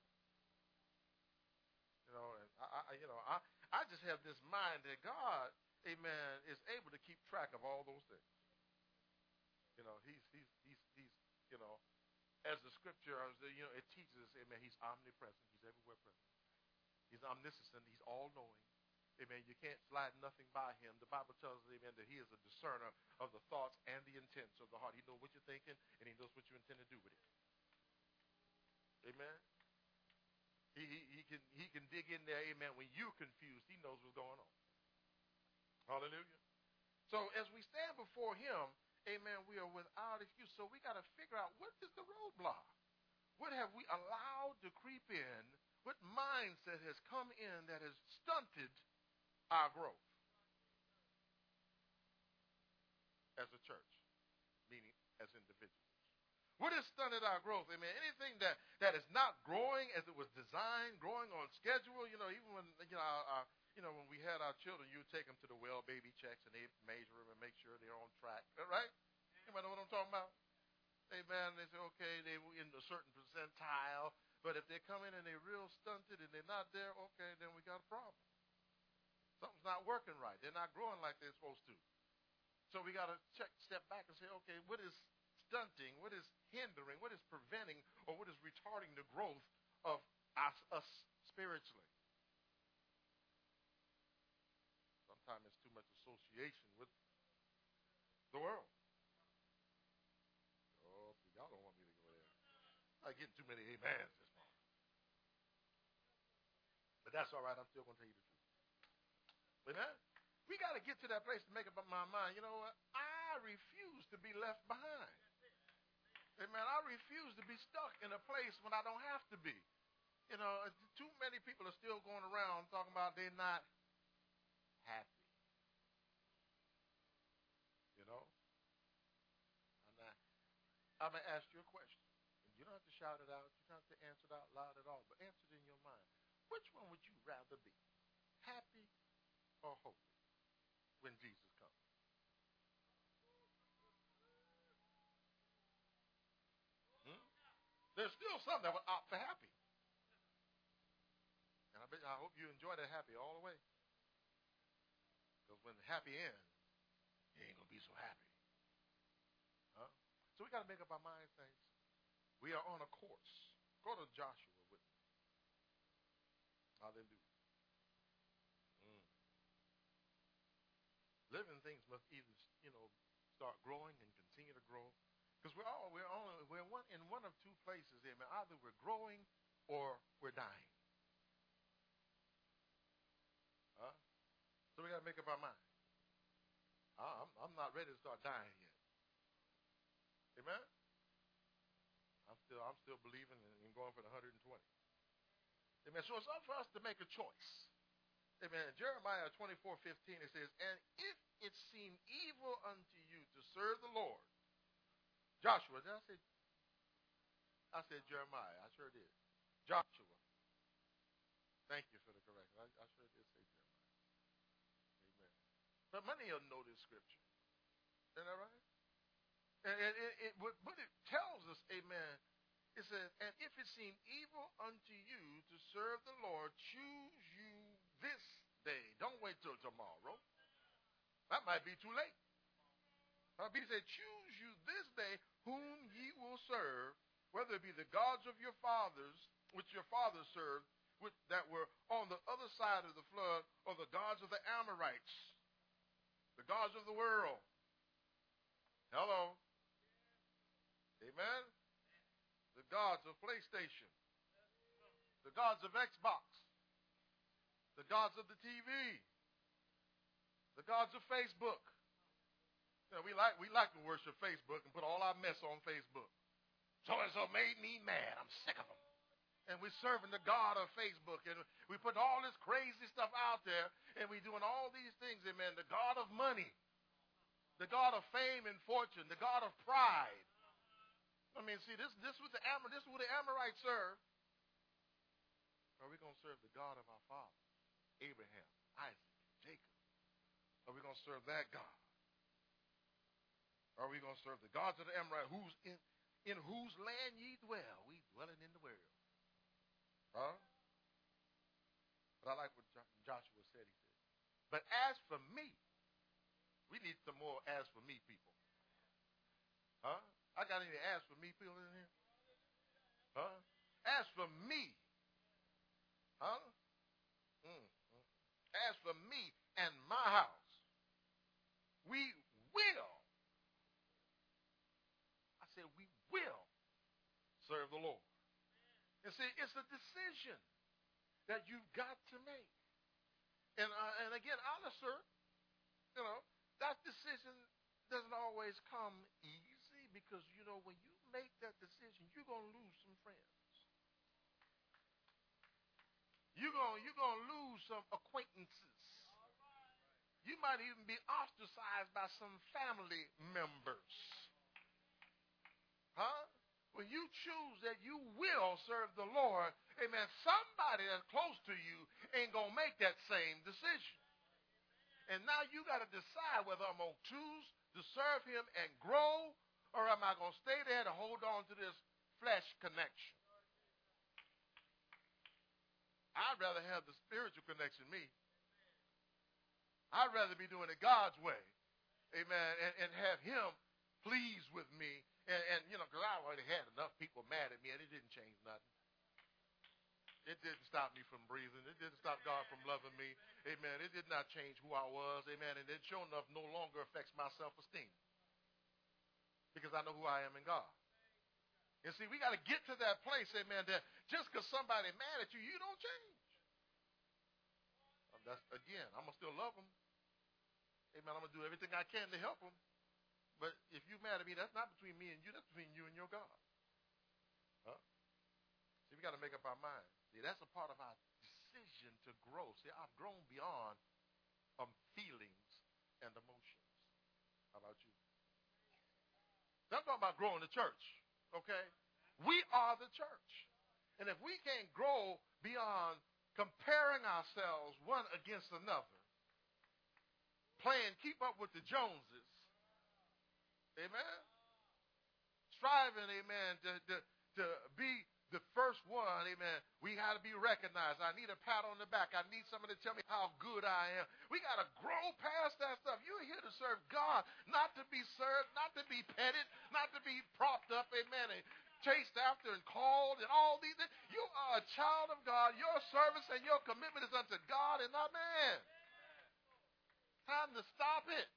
You know, and I, I you know, I, I just have this mind that God, amen, is able to keep track of all those things. You know, he's, he's, he's, he's, you know, as the scripture, you know, it teaches us, amen, he's omnipresent. He's everywhere present. He's omniscient. He's all-knowing. Amen. You can't slide nothing by him. The Bible tells us, amen, that he is a discerner of the thoughts and the intents of the heart. He knows what you're thinking, and he knows what you intend to do with it. Amen. He, he, he, can, he can dig in there, amen, when you're confused. He knows what's going on. Hallelujah. So as we stand before him, amen, we are without excuse. So we got to figure out what is the roadblock? What have we allowed to creep in? What mindset has come in that has stunted our growth as a church, meaning as individuals? What has stunted our growth? I mean, anything that, that is not growing as it was designed, growing on schedule, you know, even when, you know, our, our you know, when we had our children, you would take them to the well baby checks and they measure them and make sure they're on track. Right? Anybody know what I'm talking about? Amen. They say, okay, they were in a certain percentile, but if they come in and they're real stunted and they're not there, okay, then we got a problem. Something's not working right. They're not growing like they're supposed to. So we got to check, step back and say, okay, what is stunting? What is hindering? What is preventing or what is retarding the growth of us, us spiritually? Sometimes it's too much association with the world. Oh, y'all don't want me to go there. I getting too many amens this morning. But that's all right. I'm still going to tell you the truth. Amen? We got to get to that place to make up my mind. You know what? I refuse to be left behind. Amen. I refuse to be stuck in a place when I don't have to be. You know, too many people are still going around talking about they're not happy. You know? I'm not. I'm going to ask you a question. And you don't have to shout it out. You don't have to answer it out loud at all. But answer it in your mind. Which one would you rather be? Happy or holy when Jesus comes? Hmm? There's still some that would opt for happy. And I, bet, I hope you enjoy that happy all the way. Because when the happy ends, you ain't going to be so happy. Huh? So we got to make up our minds, things. We are on a course. Go to Joshua with me. Hallelujah. Mm. Living things must either, you know, start growing and continue to grow. Because we're all we're only we're one in one of two places, amen. Either we're growing or we're dying. Huh? So we got to make up our mind. I'm, I'm not ready to start dying yet. Amen. I'm still I'm still believing and going for the 120. Amen. So it's up for us to make a choice. Amen. Jeremiah 24, 15, it says, And if it seem evil unto you to serve the Lord, Joshua, did I say? I said Jeremiah. I sure did. Joshua. Thank you for the correction. I, I sure did say Jeremiah. Amen. But many of them know this scripture. Isn't that right? And, and it, it, what it tells us, amen, it says, And if it seem evil unto you to serve the Lord, choose you this day. Don't wait till tomorrow. That might be too late. Uh, he said, Choose you this day whom ye will serve, whether it be the gods of your fathers, which your fathers served, which, that were on the other side of the flood, or the gods of the Amorites the gods of the world. Hello. Amen. The gods of PlayStation. the gods of Xbox, the gods of the TV, the gods of Facebook. You know, we like we like to worship Facebook and put all our mess on Facebook. So and so made me mad. I'm sick of them. And we're serving the God of Facebook, and we put all this crazy stuff out there, and we're doing all these things, amen. The God of money, the God of fame and fortune, the God of pride. I mean, see, this this was the Amor, this is what the Amorites serve. Are we going to serve the God of our father, Abraham, Isaac, Jacob? Are we going to serve that God? Are we going to serve the gods of the Amorites, who's in, in whose land ye dwell? We dwelling in the world. Huh? But I like what Joshua said. He said, but as for me, we need some more as for me people. Huh? I got any as for me people in here? Huh? As for me. Huh? Mm, mm. As for me and my house, we will. I said, we will serve the Lord. And see, it's a decision that you've got to make. And uh, and again, honestly, sir, you know, that decision doesn't always come easy because you know when you make that decision, you're gonna lose some friends. You're gonna you're gonna lose some acquaintances. You might even be ostracized by some family members. Huh? when you choose that you will serve the Lord, amen, somebody that's close to you ain't going to make that same decision. And now you got to decide whether I'm going to choose to serve him and grow or am I going to stay there to hold on to this flesh connection? I'd rather have the spiritual connection, me. I'd rather be doing it God's way. Amen. And, and have him pleased with me and, and you know, because I already had enough people mad at me, and it didn't change nothing. It didn't stop me from breathing. It didn't stop God from loving me. Amen. It did not change who I was. Amen. And it sure enough no longer affects my self-esteem. Because I know who I am in God. And see, we got to get to that place, amen, that just because somebody mad at you, you don't change. That's, again, I'm going to still love them. Amen. I'm going to do everything I can to help them. But if you're mad at me, that's not between me and you. That's between you and your God. Huh? See, we got to make up our mind. See, that's a part of our decision to grow. See, I've grown beyond um, feelings and emotions. How about you? I'm talking about growing the church. Okay? We are the church. And if we can't grow beyond comparing ourselves one against another, playing keep up with the Joneses, Amen. Striving, amen, to, to, to be the first one, amen. We got to be recognized. I need a pat on the back. I need somebody to tell me how good I am. We got to grow past that stuff. You're here to serve God, not to be served, not to be petted, not to be propped up, amen, and chased after and called and all these things. You are a child of God. Your service and your commitment is unto God and not man. Time to stop it.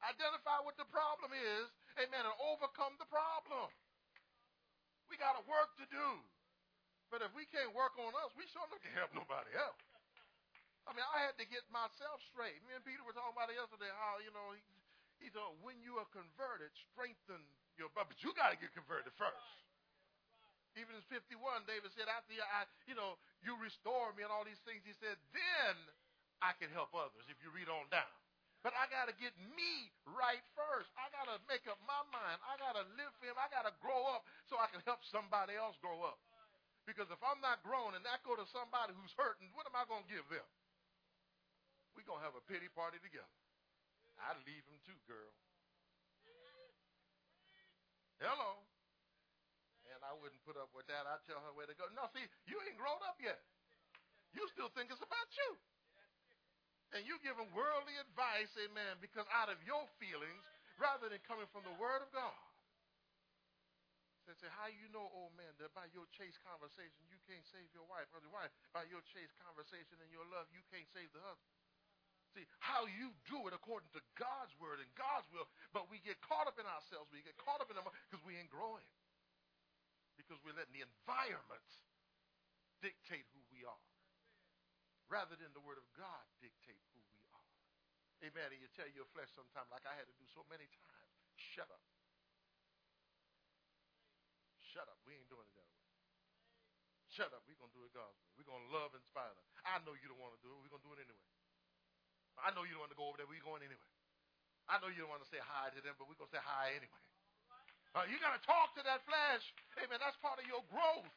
Identify what the problem is, amen, and overcome the problem. We got a work to do. But if we can't work on us, we sure not can help nobody else. I mean, I had to get myself straight. Me and Peter were talking about it yesterday, how, you know, he, he said, when you are converted, strengthen your brother. But you got to get converted first. Even in 51, David said, after I, you know, you restore me and all these things, he said, then I can help others if you read on down. But I got to get me right first. I got to make up my mind. I got to live for him. I got to grow up so I can help somebody else grow up. Because if I'm not grown and I go to somebody who's hurting, what am I going to give them? We're going to have a pity party together. I'd leave him too, girl. Hello. And I wouldn't put up with that. I'd tell her where to go. No, see, you ain't grown up yet. You still think it's about you and you give them worldly advice, amen, because out of your feelings rather than coming from the Word of God. They say, how you know, old man, that by your chase conversation you can't save your wife, or the wife, by your chase conversation and your love you can't save the husband. See, how you do it according to God's word and God's will, but we get caught up in ourselves. We get caught up in them because we ain't growing. Because we're letting the environment dictate who we are rather than the Word of God dictate who we are. Amen. And you tell your flesh sometimes, like I had to do so many times, shut up. Shut up. We ain't doing it that way. Shut up. We're going to do it God's way. We're going to love in spite of. I know you don't want to do it. We're going to do it anyway. I know you don't want to go over there. We're going anyway. I know you don't want to say hi to them, but we're going to say hi anyway. Uh, you got to talk to that flesh. Amen. That's part of your growth.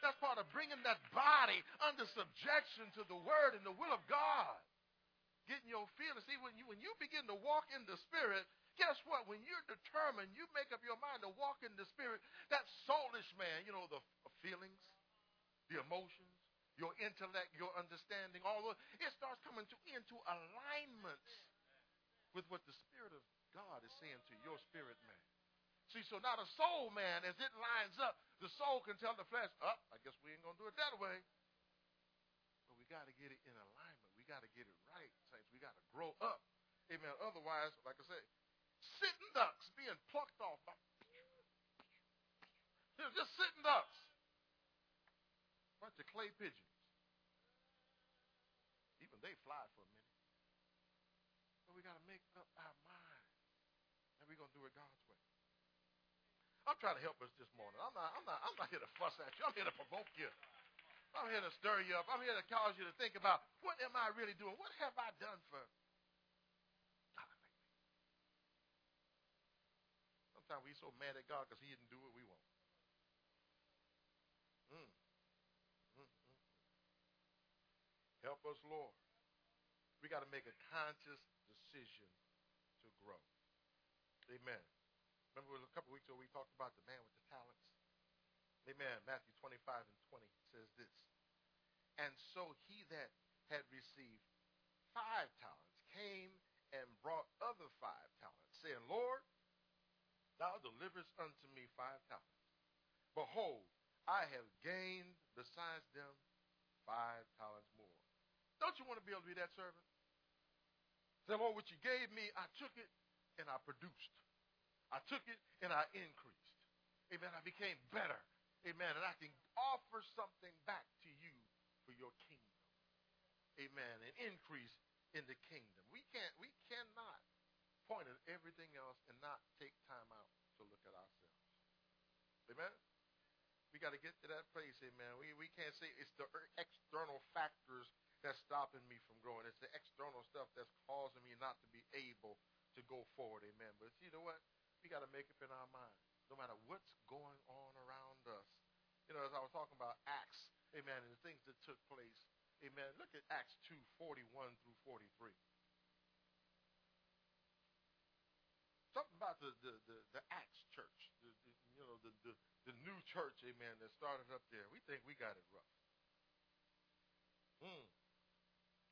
That's part of bringing that body under subjection to the word and the will of God. Getting your feelings. See, when you when you begin to walk in the spirit, guess what? When you're determined, you make up your mind to walk in the spirit, that soulish man, you know, the feelings, the emotions, your intellect, your understanding, all of it starts coming to, into alignment with what the Spirit of God is saying to your spirit man. See, so now the soul man, as it lines up, the soul can tell the flesh, oh, I guess we ain't going to do it that way. But we got to get it in alignment. We got to get it right, saints. We got to grow up. Amen. Otherwise, like I say, sitting ducks being plucked off by *laughs* just sitting ducks. Bunch of clay pigeons. Even they fly for a minute. But we got to make up our mind. And we're going to do it God's way. I'm trying to help us this morning. I'm not, I'm not, I'm not here to fuss at you. I'm here to provoke you. I'm here to stir you up. I'm here to cause you to think about what am I really doing? What have I done for God? Sometimes we so mad at God because He didn't do what we want. Mm. Mm, mm, mm. Help us, Lord. We got to make a conscious decision to grow. Amen. Remember a couple weeks ago we talked about the man with the talents? Amen. Matthew 25 and 20 says this. And so he that had received five talents came and brought other five talents, saying, Lord, thou deliverest unto me five talents. Behold, I have gained besides them five talents more. Don't you want to be able to be that servant? Say, Lord, oh, what you gave me, I took it and I produced. I took it and I increased. Amen. I became better. Amen. And I can offer something back to you for your kingdom. Amen. An increase in the kingdom. We can't, we cannot point at everything else and not take time out to look at ourselves. Amen. We got to get to that place, amen. We, we can't say it's the external factors that's stopping me from growing. It's the external stuff that's causing me not to be able to go forward, amen. But you know what? We got to make up in our mind, no matter what's going on around us. You know, as I was talking about Acts, amen, and the things that took place, amen. Look at Acts 2, 41 through 43. Something about the, the, the, the Acts church, the, the, you know, the, the, the new church, amen, that started up there. We think we got it rough. Hmm.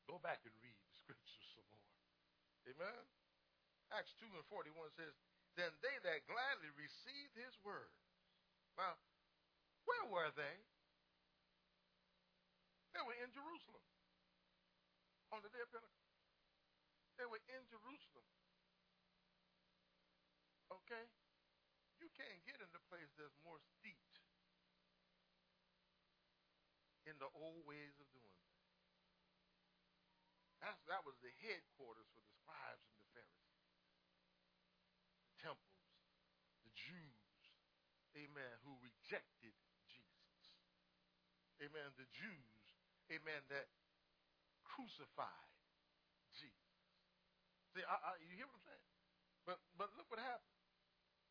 Go back and read the scriptures some more. Amen. Acts 2 and 41 says, than they that gladly received his word. Now, where were they? They were in Jerusalem on the day of Pentecost. They were in Jerusalem. Okay? You can't get in the place that's more steeped in the old ways of doing things. That was the headquarters for the scribes and temples, the Jews, amen, who rejected Jesus. Amen, the Jews, amen, that crucified Jesus. See, I, I, you hear what I'm saying? But, but look what happened.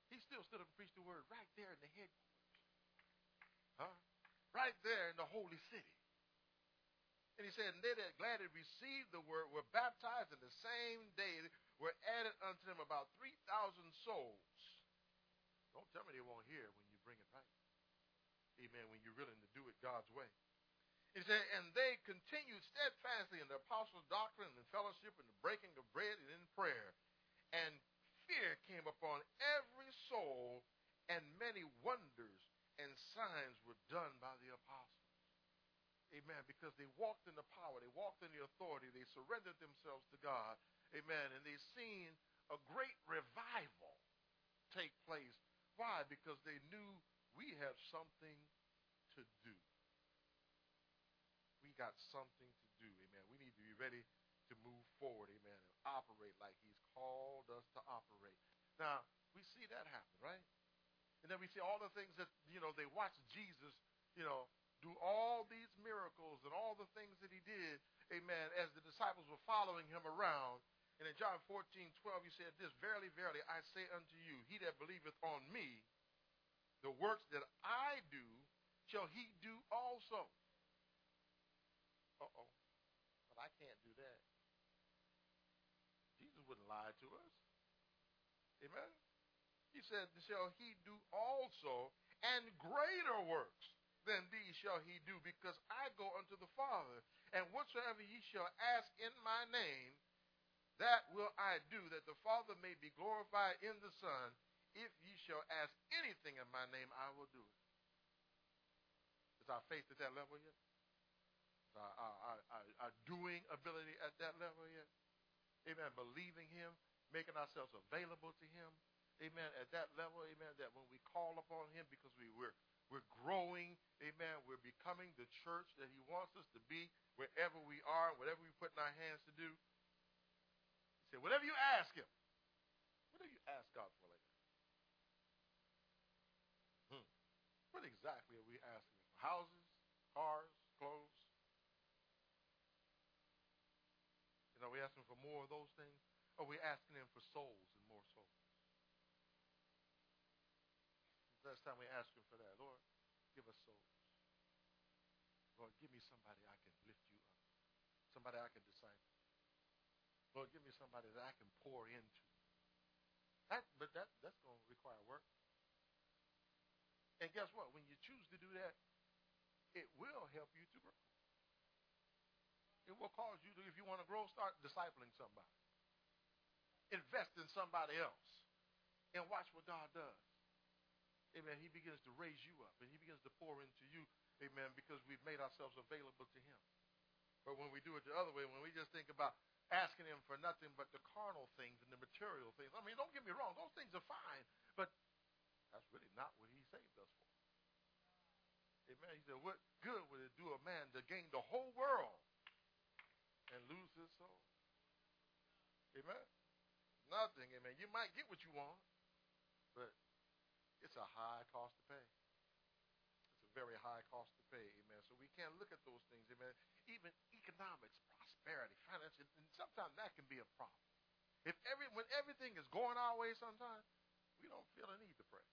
He still stood up and preached the word right there in the headquarters. Huh? Right there in the holy city. And he said, and they that gladly received the word were baptized in the same day were added unto them about 3,000 souls. Don't tell me they won't hear when you bring it right. Amen. When you're willing to do it God's way. He said, and they continued steadfastly in the apostles' doctrine and fellowship and the breaking of bread and in prayer. And fear came upon every soul, and many wonders and signs were done by the apostles. Amen. Because they walked in the power, they walked in the authority, they surrendered themselves to God. Amen. And they've seen a great revival take place. Why? Because they knew we have something to do. We got something to do. Amen. We need to be ready to move forward. Amen. And operate like He's called us to operate. Now, we see that happen, right? And then we see all the things that, you know, they watch Jesus, you know, do all these miracles and all the things that he did, amen, as the disciples were following him around. And in John 14, 12, he said this, Verily, verily, I say unto you, he that believeth on me, the works that I do, shall he do also. Uh-oh. But I can't do that. Jesus wouldn't lie to us. Amen. He said, Shall he do also, and greater works than these shall he do, because I go unto the Father. And whatsoever ye shall ask in my name, that will I do, that the Father may be glorified in the Son. If ye shall ask anything in my name, I will do it. Is our faith at that level yet? Is our, our, our, our doing ability at that level yet? Amen. Believing Him, making ourselves available to Him. Amen. At that level, amen, that when we call upon Him because we, we're, we're growing, amen, we're becoming the church that He wants us to be wherever we are, whatever we put in our hands to do. He said, whatever you ask Him, whatever you ask God for like that. Hmm. What exactly are we asking for? Houses, cars, clothes? You know, we asking for more of those things? Or are we asking Him for souls? Last time we asked him for that. Lord, give us souls. Lord, give me somebody I can lift you up. Somebody I can disciple. Lord, give me somebody that I can pour into. That, but that, that's going to require work. And guess what? When you choose to do that, it will help you to grow. It will cause you to, if you want to grow, start discipling somebody. Invest in somebody else. And watch what God does amen, he begins to raise you up and he begins to pour into you, amen, because we've made ourselves available to him. But when we do it the other way, when we just think about asking him for nothing but the carnal things and the material things, I mean, don't get me wrong, those things are fine, but that's really not what he saved us for. Amen. He said, what good would it do a man to gain the whole world and lose his soul? Amen. Nothing, amen. You might get what you want, but it's a high cost to pay. It's a very high cost to pay, amen. So we can't look at those things, amen. Even economics, prosperity, finance, and sometimes that can be a problem. If every when everything is going our way sometimes, we don't feel a need to pray.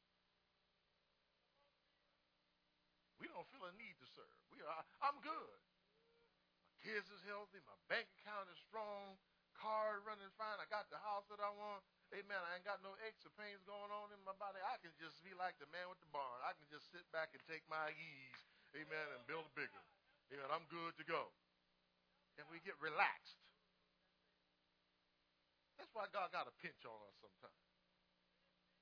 We don't feel a need to serve. We are I'm good. My kids is healthy, my bank account is strong, car running fine, I got the house that I want. Amen. I ain't got no aches or pains going on in my body. I can just be like the man with the barn. I can just sit back and take my ease. Amen. And build bigger. Amen. I'm good to go. And we get relaxed. That's why God got a pinch on us sometimes.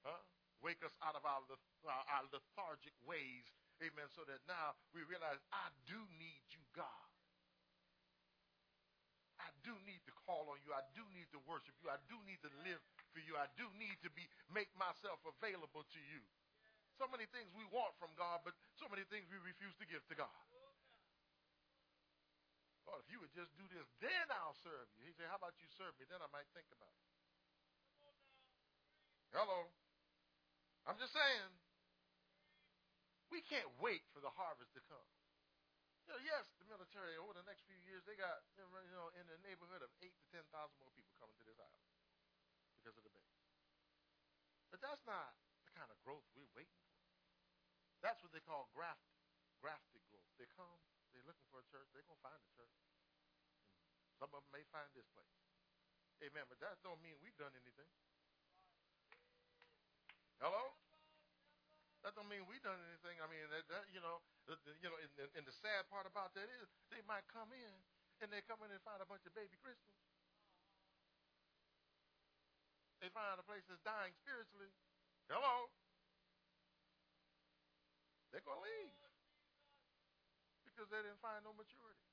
Huh? Wake us out of our, our lethargic ways. Amen. So that now we realize I do need you, God. I do need to call on you. I do need to worship you. I do need to live for you. I do need to be make myself available to you. So many things we want from God, but so many things we refuse to give to God. Lord, if you would just do this, then I'll serve you. He said, How about you serve me? Then I might think about it. Hello. I'm just saying. We can't wait for the harvest to come. You know, yes, the military over the next few years they got you know in the neighborhood of eight to ten thousand more people coming to this island because of the base. But that's not the kind of growth we're waiting for. That's what they call grafted, grafted growth. They come, they're looking for a church, they're going to find a church. And some of them may find this place. Amen. But that don't mean we've done anything. Hello? That don't mean we've done anything. I mean, that, that you know, the, you know, and, and the sad part about that is they might come in and they come in and find a bunch of baby Christians they find a place that's dying spiritually, hello, they're going to leave because they didn't find no maturity.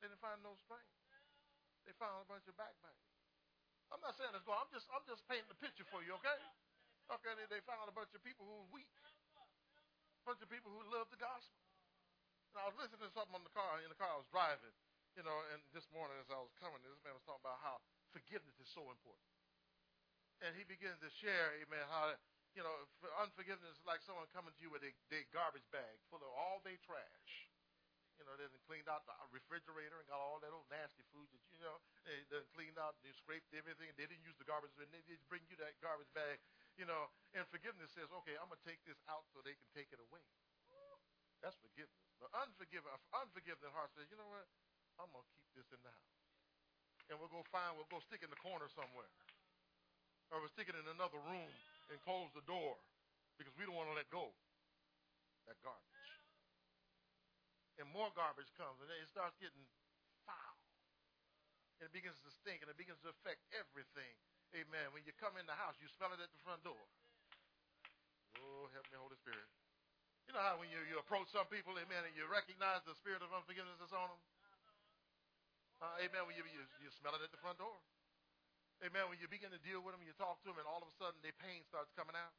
They didn't find no strength. They found a bunch of backbiting. I'm not saying it's going. I'm just I'm just painting the picture for you, okay? Okay, they, found a bunch of people who are weak, a bunch of people who love the gospel. And I was listening to something on the car in the car I was driving, you know, and this morning as I was coming, this man was talking about how forgiveness is so important. And he began to share, amen, how you know, unforgiveness is like someone coming to you with a, a garbage bag full of all their trash. You know, they done cleaned out the refrigerator and got all that old nasty food that you know. They done cleaned out, they scraped everything, and they didn't use the garbage bin. They just bring you that garbage bag, you know. And forgiveness says, okay, I'm gonna take this out so they can take it away. That's forgiveness. But unforgiving, unforgiving heart says, you know what? I'm gonna keep this in the house, and we'll go find, we'll go stick in the corner somewhere, or stick it in another room and close the door because we don't want to let go that garbage. And more garbage comes, and it starts getting foul. And it begins to stink, and it begins to affect everything. Amen. When you come in the house, you smell it at the front door. Oh, help me, Holy Spirit. You know how when you, you approach some people, amen, and you recognize the spirit of unforgiveness that's on them? Uh, amen. When you, you, you smell it at the front door. Amen. When you begin to deal with them, you talk to them, and all of a sudden their pain starts coming out.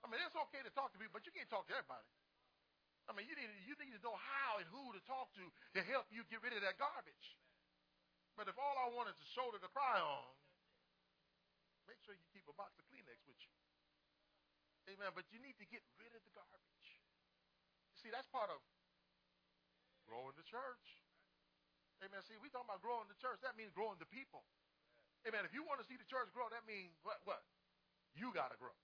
I mean, it's okay to talk to people, but you can't talk to everybody. I mean, you need, you need to know how and who to talk to to help you get rid of that garbage. But if all I want is a shoulder to cry on, make sure you keep a box of Kleenex with you. Amen. But you need to get rid of the garbage. You see, that's part of growing the church. Amen. See, we talking about growing the church. That means growing the people. Amen. If you want to see the church grow, that means what? What? You got to grow.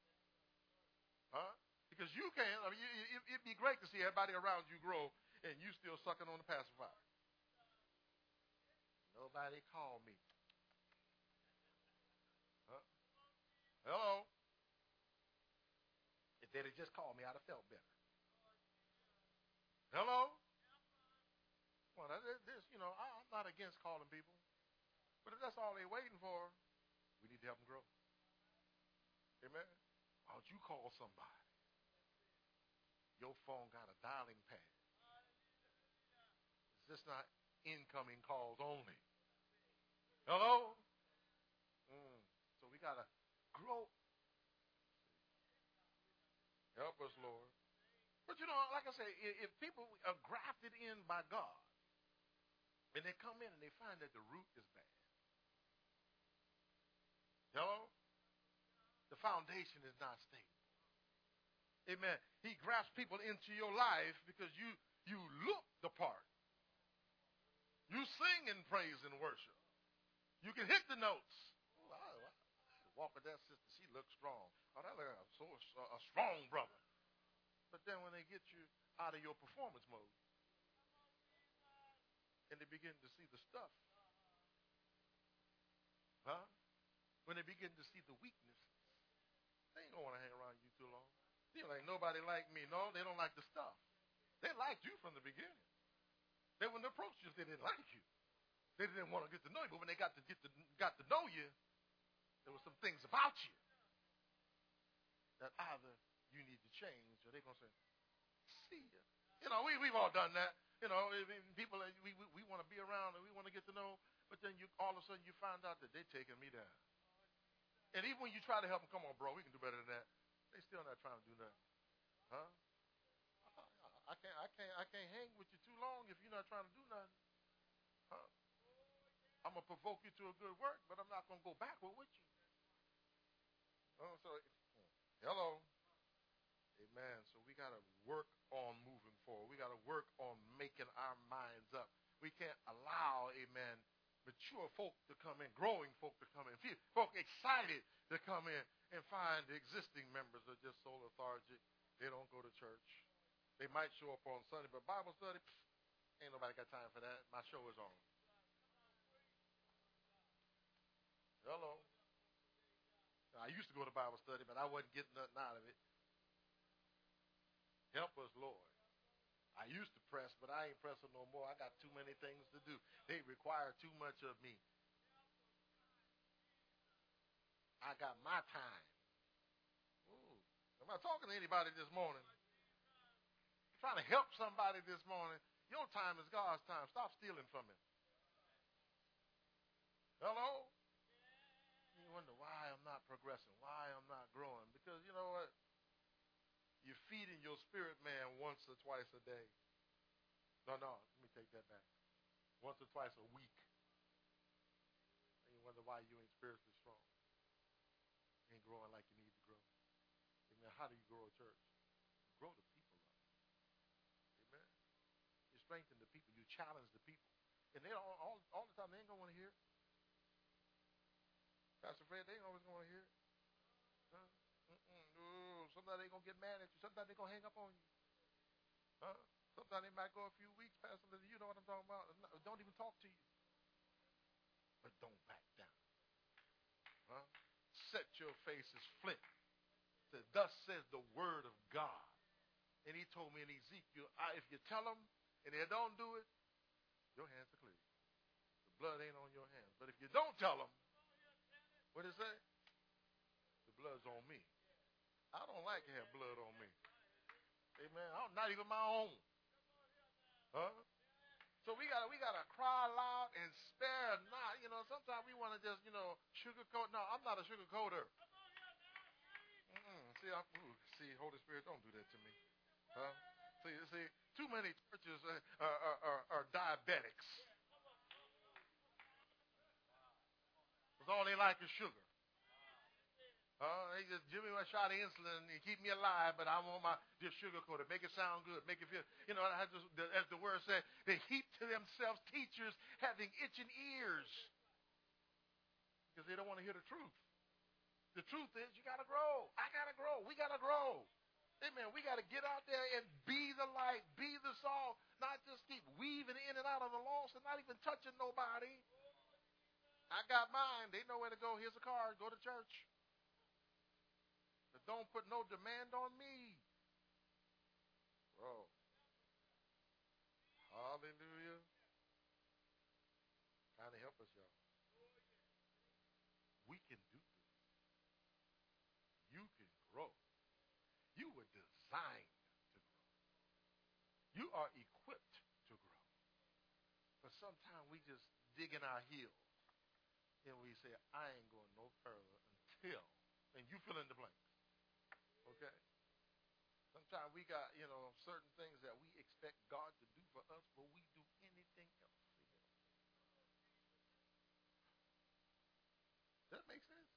Huh? Because you can't. I mean, it, it'd be great to see everybody around you grow and you still sucking on the pacifier. Nobody called me. Huh? Hello? If they'd have just called me, I'd have felt better. Hello? Well, this, you know, I'm not against calling people. But if that's all they're waiting for, we need to help them grow. Amen. Why don't you call somebody? Your phone got a dialing pad. It's just not incoming calls only. Hello? Mm. So we got to grow. Help us, Lord. But you know, like I say, if people are grafted in by God, and they come in and they find that the root is bad, Hello? The foundation is not stable. Amen. He grafts people into your life because you you look the part. You sing in praise and worship. You can hit the notes. Oh, walk with that sister. She looks strong. Oh, that looks so a strong brother. But then when they get you out of your performance mode, and they begin to see the stuff, huh? When they begin to see the weakness, They ain't gonna want to hang around you too long. They like nobody like me. No, they don't like the stuff. They liked you from the beginning. They when they approached you, if they didn't like you. They didn't want to get to know you, but when they got to get to got to know you, there were some things about you that either you need to change or they're gonna say, "See ya." You know, we we've all done that. You know, people we we, we want to be around and we want to get to know, but then you all of a sudden you find out that they're taking me down. And even when you try to help them, come on, bro, we can do better than that. They still not trying to do nothing. Huh? I, can't, I can't, I can't hang with you too long if you're not trying to do nothing. Huh? I'm gonna provoke you to a good work, but I'm not gonna go backward with you. Oh, so, hello, amen. So we gotta work on moving forward. We gotta work on making our minds up. We can't allow, amen, mature folk to come in, growing folk to come in, folk excited to come in and find the existing members are just so lethargic. They don't go to church. They might show up on Sunday, but Bible study, pff, ain't nobody got time for that. My show is on. Hello. I used to go to Bible study, but I wasn't getting nothing out of it. Help us, Lord. I used to press, but I ain't pressing no more. I got too many things to do. They require too much of me. I got my time. Ooh. Am I talking to anybody this morning? I'm trying to help somebody this morning. Your time is God's time. Stop stealing from Him. Hello? You wonder why I'm not progressing, why I'm not growing. Because you know what? You're feeding your spirit man once or twice a day. No, no, let me take that back. Once or twice a week. And you wonder why you ain't spiritually strong. You ain't growing like you need to grow. Amen. How do you grow a church? You grow the people up. Amen. You strengthen the people. You challenge the people. And they all, all, all the time, they ain't going to want to hear it. Pastor Fred, they ain't always going to hear it. Sometimes they're going to get mad at you. Sometimes they're going to hang up on you. Huh? Sometimes they might go a few weeks, Pastor Linda, you know what I'm talking about. Don't even talk to you. But don't back down. Huh? Set your face as flint. Thus says the word of God. And he told me in Ezekiel, I, if you tell them and they don't do it, your hands are clear. The blood ain't on your hands. But if you don't tell them, what does it say? The blood's on me. I don't like to have blood on me. Amen. I'm not even my own. Huh? So we gotta we gotta cry loud and spare not. You know, sometimes we want to just you know sugarcoat. No, I'm not a sugarcoater. Mm-mm. See, I, ooh, see, Holy Spirit, don't do that to me. Huh? See, see, too many churches are, are, are, are diabetics. Because all they like is sugar. Uh, they just give me a shot of insulin and keep me alive, but I want my just sugarcoated, make it sound good, make it feel. You know, just, as the word said, they heap to themselves teachers having itching ears because they don't want to hear the truth. The truth is, you got to grow. I got to grow. We got to grow. Amen. We got to get out there and be the light, be the salt, not just keep weaving in and out of the lost and not even touching nobody. I got mine. They know where to go. Here's a card. Go to church. Don't put no demand on me. Bro. Hallelujah. Trying to help us, y'all. We can do this. You can grow. You were designed to grow. You are equipped to grow. But sometimes we just dig in our heels and we say, I ain't going no further until, and you fill in the blanks. Okay? Sometimes we got, you know, certain things that we expect God to do for us, but we do anything else for Him. Does that make sense?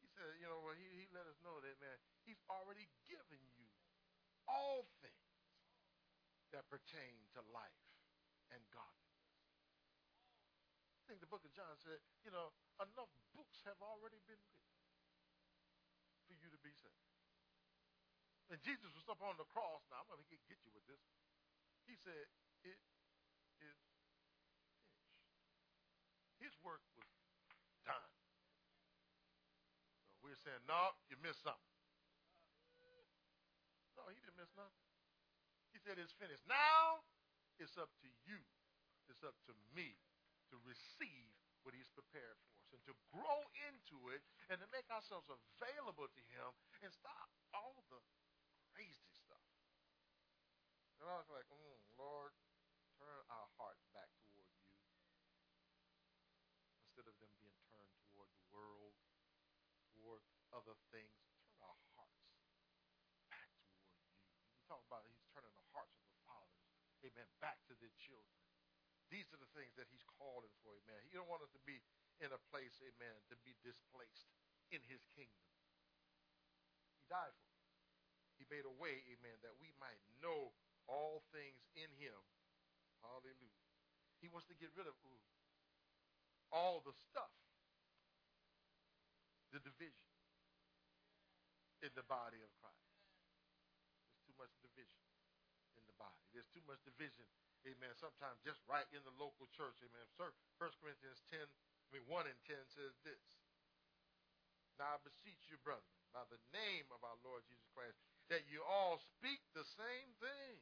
He said, you know, well, he, he let us know that, man, He's already given you all things that pertain to life and godliness. I think the book of John said, you know, enough books have already been written for you to be saved. And Jesus was up on the cross. Now, I'm going to get you with this. He said, It is finished. His work was done. So we're saying, No, you missed something. No, he didn't miss nothing. He said, It's finished. Now, it's up to you. It's up to me to receive what he's prepared for us and to grow into it and to make ourselves available to him and stop all the crazy stuff. And I was like, mm, Lord, turn our hearts back toward you instead of them being turned toward the world, toward other things. Turn our hearts back toward you. You talk about he's turning the hearts of the fathers, amen, back to their children. These are the things that he's calling for, amen. He don't want us to be in a place, amen, to be displaced in his kingdom. He died for. Made a way, amen, that we might know all things in him. Hallelujah. He wants to get rid of ooh, all the stuff, the division in the body of Christ. There's too much division in the body. There's too much division amen, sometimes just right in the local church, amen. 1 Corinthians 10, I mean 1 and 10 says this. Now I beseech you, brethren, by the name of our Lord Jesus Christ, that you all speak the same thing,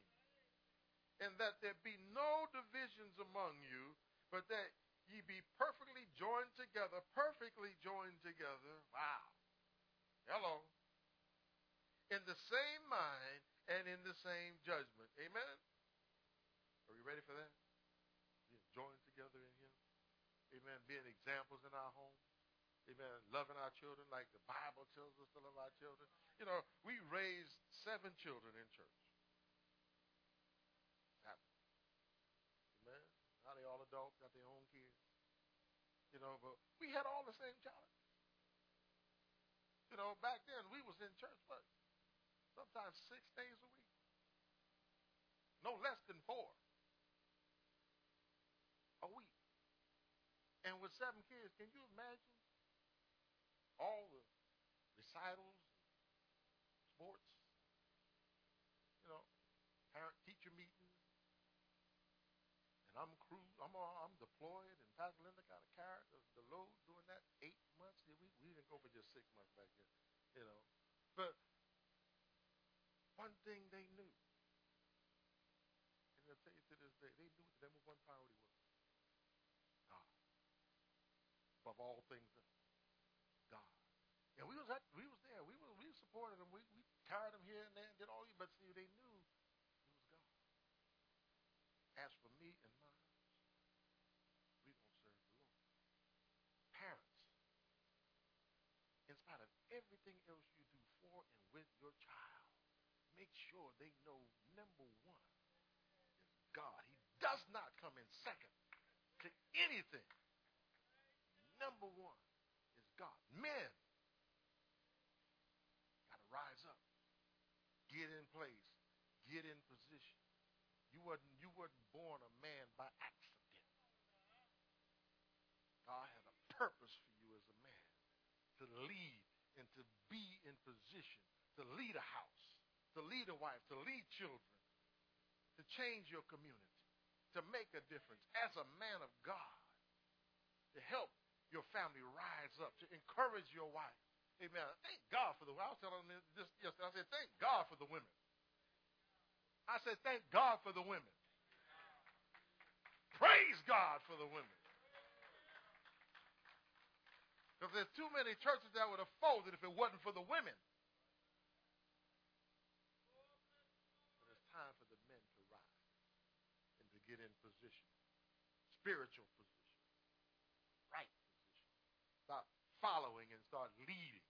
and that there be no divisions among you, but that ye be perfectly joined together, perfectly joined together. Wow. Hello. In the same mind and in the same judgment. Amen. Are we ready for that? Being joined together in Him. Amen. Being examples in our home. Amen. Loving our children like the Bible tells us to love our children. You know, we raised seven children in church. That adults, got their own kids. You know, but we had all the same challenges. You know, back then we was in church, what? Sometimes six days a week. No less than four a week. And with seven kids, can you imagine all the recitals, sports, you know, parent teacher meetings, and I'm crew, I'm uh, I'm deployed, and Pastor Linda got a carrot, the, the load doing that eight months. We we didn't go for just six months back then, you know. But one thing they knew, and I'll tell you to this day, they knew what the number one priority was. God. Above all things, was at, we was there. We were we supported them. We we carried them here and there and did all these, but see, they knew it was God. As for me and my house, we gonna serve the Lord. Parents, in spite of everything else you do for and with your child, make sure they know number one is God. He does not come in second to anything. Number one is God. Men got to rise up, get in place, get in position. You wasn't you wasn't born a man by accident. God had a purpose for you as a man to lead and to be in position to lead a house, to lead a wife, to lead children, to change your community, to make a difference as a man of God, to help your family rise up, to encourage your wife. Amen. Thank God for the women. I was telling them this yesterday. I said, thank God for the women. I said, thank God for the women. Praise God for the women. Because there's too many churches that would have folded if it wasn't for the women. But it's time for the men to rise and to get in position, spiritual position, right position. Stop following and start leading.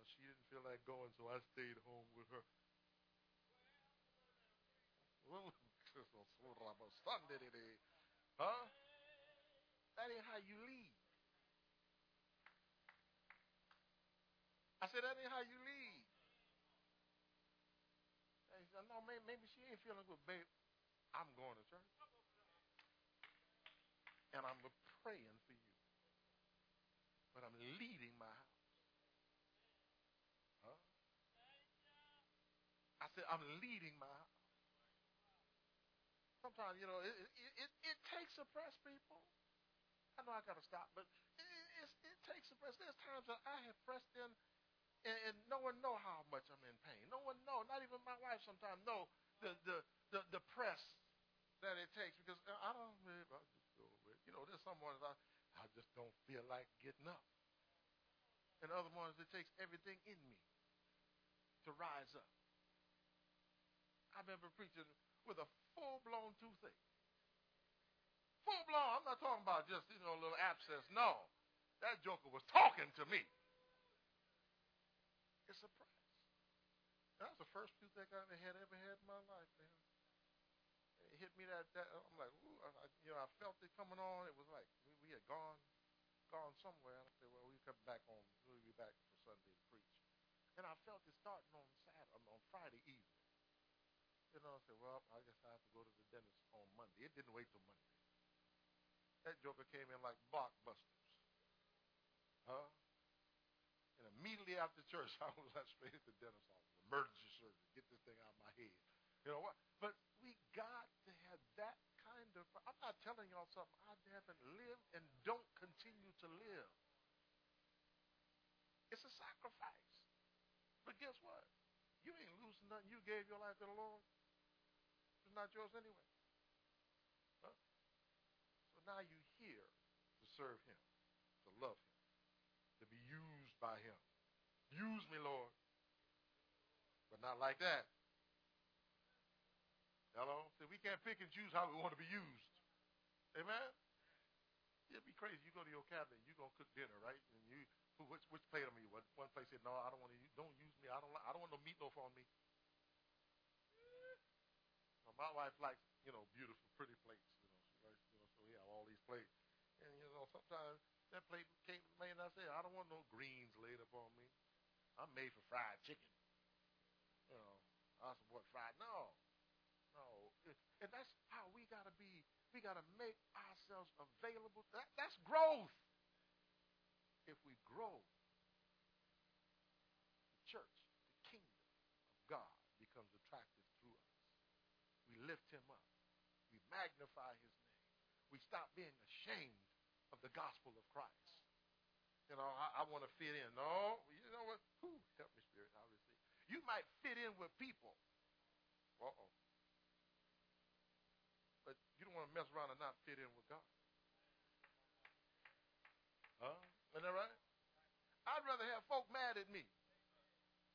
Well, she didn't feel like going, so I stayed home with her. Huh? That ain't how you lead. I said, that ain't how you lead. He said, no, maybe, maybe she ain't feeling good, babe. I'm going to church. And I'm praying for you. But I'm leading my house. Huh? I said, I'm leading my house. Sometimes, you know, it, it, it, it takes a press, people. I know I got to stop, but it, it, it takes a press. There's times that I have pressed in and, and no one know how much I'm in pain. No one know, not even my wife sometimes know the the the, the press that it takes because I don't really, you know there's some ones I I just don't feel like getting up, and other ones it takes everything in me to rise up. I remember preaching with a full blown toothache. Full blown. I'm not talking about just you know a little abscess. No, that joker was talking to me. It's a price. That was the first toothache I ever had ever had in my life, man. It hit me that, that I'm like, ooh, I, you know, I felt it coming on. It was like we, we had gone, gone somewhere. I said, well, we come back on. We'll be back for Sunday to preach. And I felt it starting on Saturday, on Friday evening. You know, I said, well, I guess I have to go to the dentist on Monday. It didn't wait till Monday. That joker came in like blockbusters. Huh? And immediately after church, *laughs* I was like straight at the dentist office, emergency surgery, get this thing out of my head. You know what? But we got to have that kind of. I'm not telling y'all something I haven't lived and don't continue to live. It's a sacrifice. But guess what? You ain't losing nothing. You gave your life to the Lord. Not yours anyway. Huh? So now you're here to serve Him, to love Him, to be used by Him. Use me, Lord. But not like that. Hello? See, we can't pick and choose how we want to be used. Amen? It'd be crazy. You go to your cabinet, you're going to cook dinner, right? And you, which, which plate am I One, place said, no, I don't want to don't use me. I don't, I don't want no meatloaf on me my wife likes, you know, beautiful, pretty plates. You know, she likes, you know, so we have all these plates. And you know, sometimes that plate came laid. I say, I don't want no greens laid upon me. I'm made for fried chicken. You know, I support fried? No, no. And that's how we gotta be. We gotta make ourselves available. That, that's growth. If we grow lift him up. We magnify his name. We stop being ashamed of the gospel of Christ. You know, I, I want to fit in. No, you know what? Whew, help me, Spirit, obviously. You might fit in with people. Uh-oh. But you don't want to mess around and not fit in with God. Huh? Isn't that right? I'd rather have folk mad at me.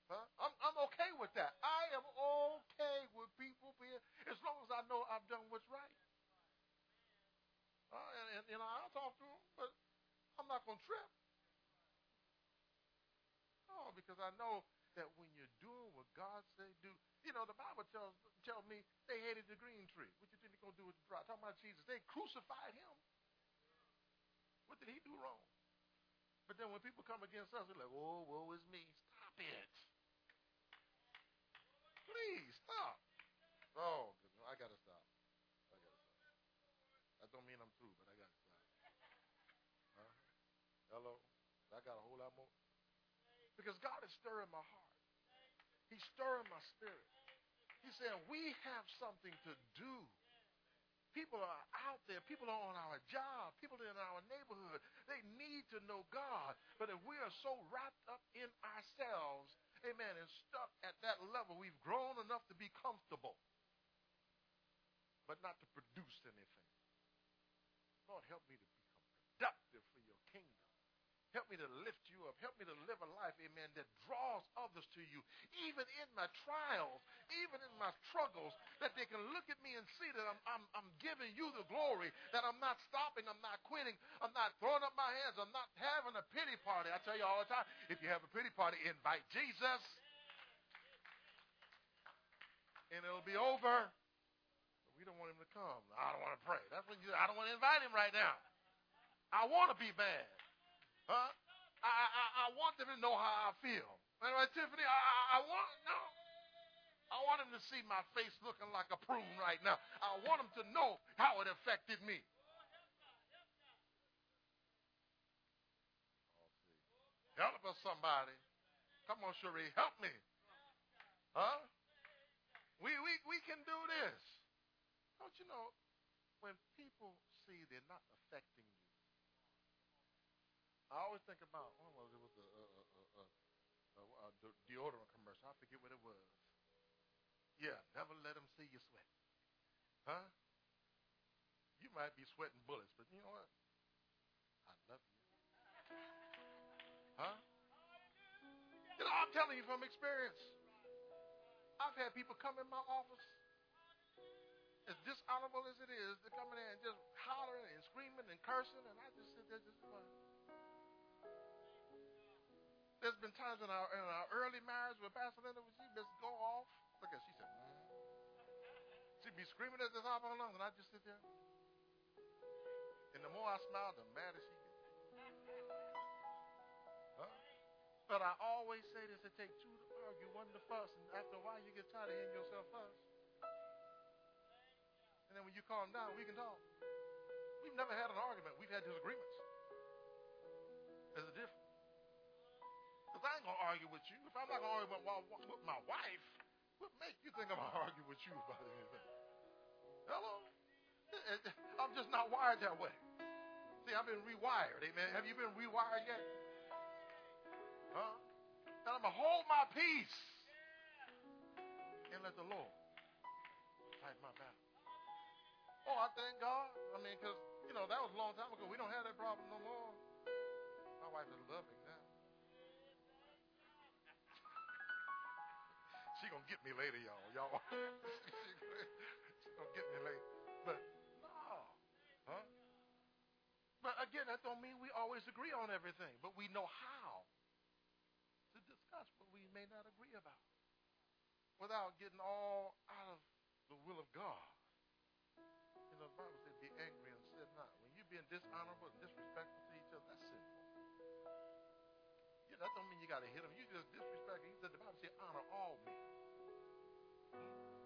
Huh? I'm, I'm okay with that. I am okay with people being, as long as I know I've done what's right. Uh, and, and, you know, I'll talk to them, but I'm not going to trip. No, because I know that when you're doing what God say do, you know, the Bible tells tell me they hated the green tree. What you think they're going to do with the dry? Talking about Jesus. They crucified him. What did he do wrong? But then when people come against us, they're like, oh, woe is me. Stop it. Please, stop. Oh, I got to stop. I got to stop. That don't mean I'm through, but I got to stop. Huh? Hello? I got a whole lot more. Because God is stirring my heart. He's stirring my spirit. He's saying, we have something to do. People are out there. People are on our job. People are in our neighborhood. They need to know God. But if we are so wrapped up in ourselves, amen, and stuck at that level, we've grown enough to be comfortable, but not to produce anything. Lord, help me to become productive for kingdom. Help me to lift you up. Help me to live a life, amen, that draws others to you, even in my trials, even in my struggles, that they can look at me and see that I'm, I'm, I'm giving you the glory, that I'm not stopping, I'm not quitting, I'm not throwing up my hands, I'm not having a pity party. I tell you all the time, if you have a pity party, invite Jesus, and it'll be over. But we don't want him to come. I don't want to pray. That's when you, I don't want to invite him right now. I want to be bad. Huh? I, I, I want them to know how I feel. Anyway, Tiffany, I, I, I want no. I want them to see my face looking like a prune right now. I want them to know how it affected me. Help us, somebody. Come on, Cherie, help me. Huh? We, we, we can do this. Don't you know, when people see they're not affecting I always think about what was it was the uh, uh, uh, uh deodorant commercial. I forget what it was. Yeah, never let them see you sweat. Huh? You might be sweating bullets, but you know what? I love you. Huh? You know, I'm telling you from experience. I've had people come in my office, as dishonorable as it is, to come in there and just hollering and screaming and cursing, and I just sit there just there's been times in our in our early marriage with Pastor Linda when she just go off. Look at she said, mm. she'd be screaming at the top of her lungs, and I just sit there. And the more I smile, the madder she gets. Huh? But I always say this: it takes two to argue, one to fuss, and after a while you get tired of hearing yourself fuss. And then when you calm down, we can talk. We've never had an argument. We've had disagreements. There's a difference. Because I ain't going to argue with you. If I'm not going to argue with my, with my wife, what make you think I'm going *laughs* to argue with you about anything? Hello? *laughs* I'm just not wired that way. See, I've been rewired. Amen. Have you been rewired yet? Huh? And I'm going to hold my peace and let the Lord fight my battle. Oh, I thank God. I mean, because, you know, that was a long time ago. We don't have that problem no more. My wife is loving She gonna get me later, y'all. Y'all, *laughs* she gonna get me later. But no, huh? But again, that don't mean we always agree on everything. But we know how to discuss what we may not agree about, without getting all out of the will of God. You know, the Bible said, "Be angry and sin not." When you're being dishonorable and disrespectful to each other, that's sinful. Yeah, that don't mean you got to hit them. You just disrespect. He said the Bible said, honor all men.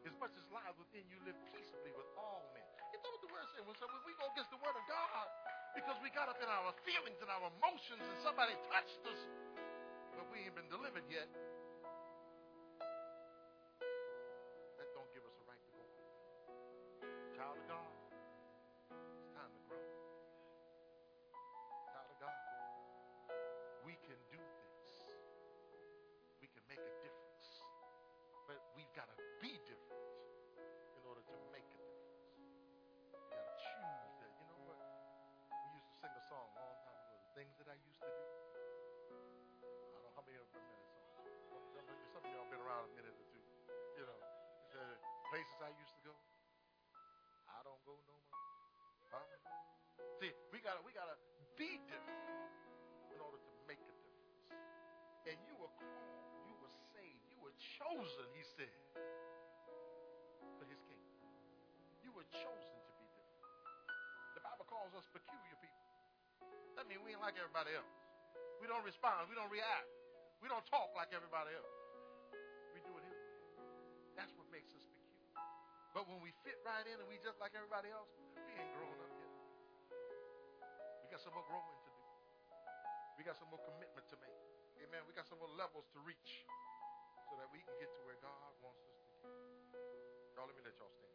As much as lies within you, live peaceably with all men. You know what the word says? When, so we go against the word of God, because we got up in our feelings and our emotions and somebody touched us, but we ain't been delivered yet, that don't give us a right to go. Child of God, places I used to go. I don't go no more. Huh? See, we gotta we gotta be different in order to make a difference. And you were called, you were saved, you were chosen, he said, for his kingdom. You were chosen to be different. The Bible calls us peculiar people. That means we ain't like everybody else. We don't respond, we don't react. We don't talk like everybody else. But when we fit right in and we just like everybody else, we ain't grown up yet. We got some more growing to do. We got some more commitment to make. Amen. We got some more levels to reach so that we can get to where God wants us to get. Y'all, let me let y'all stand.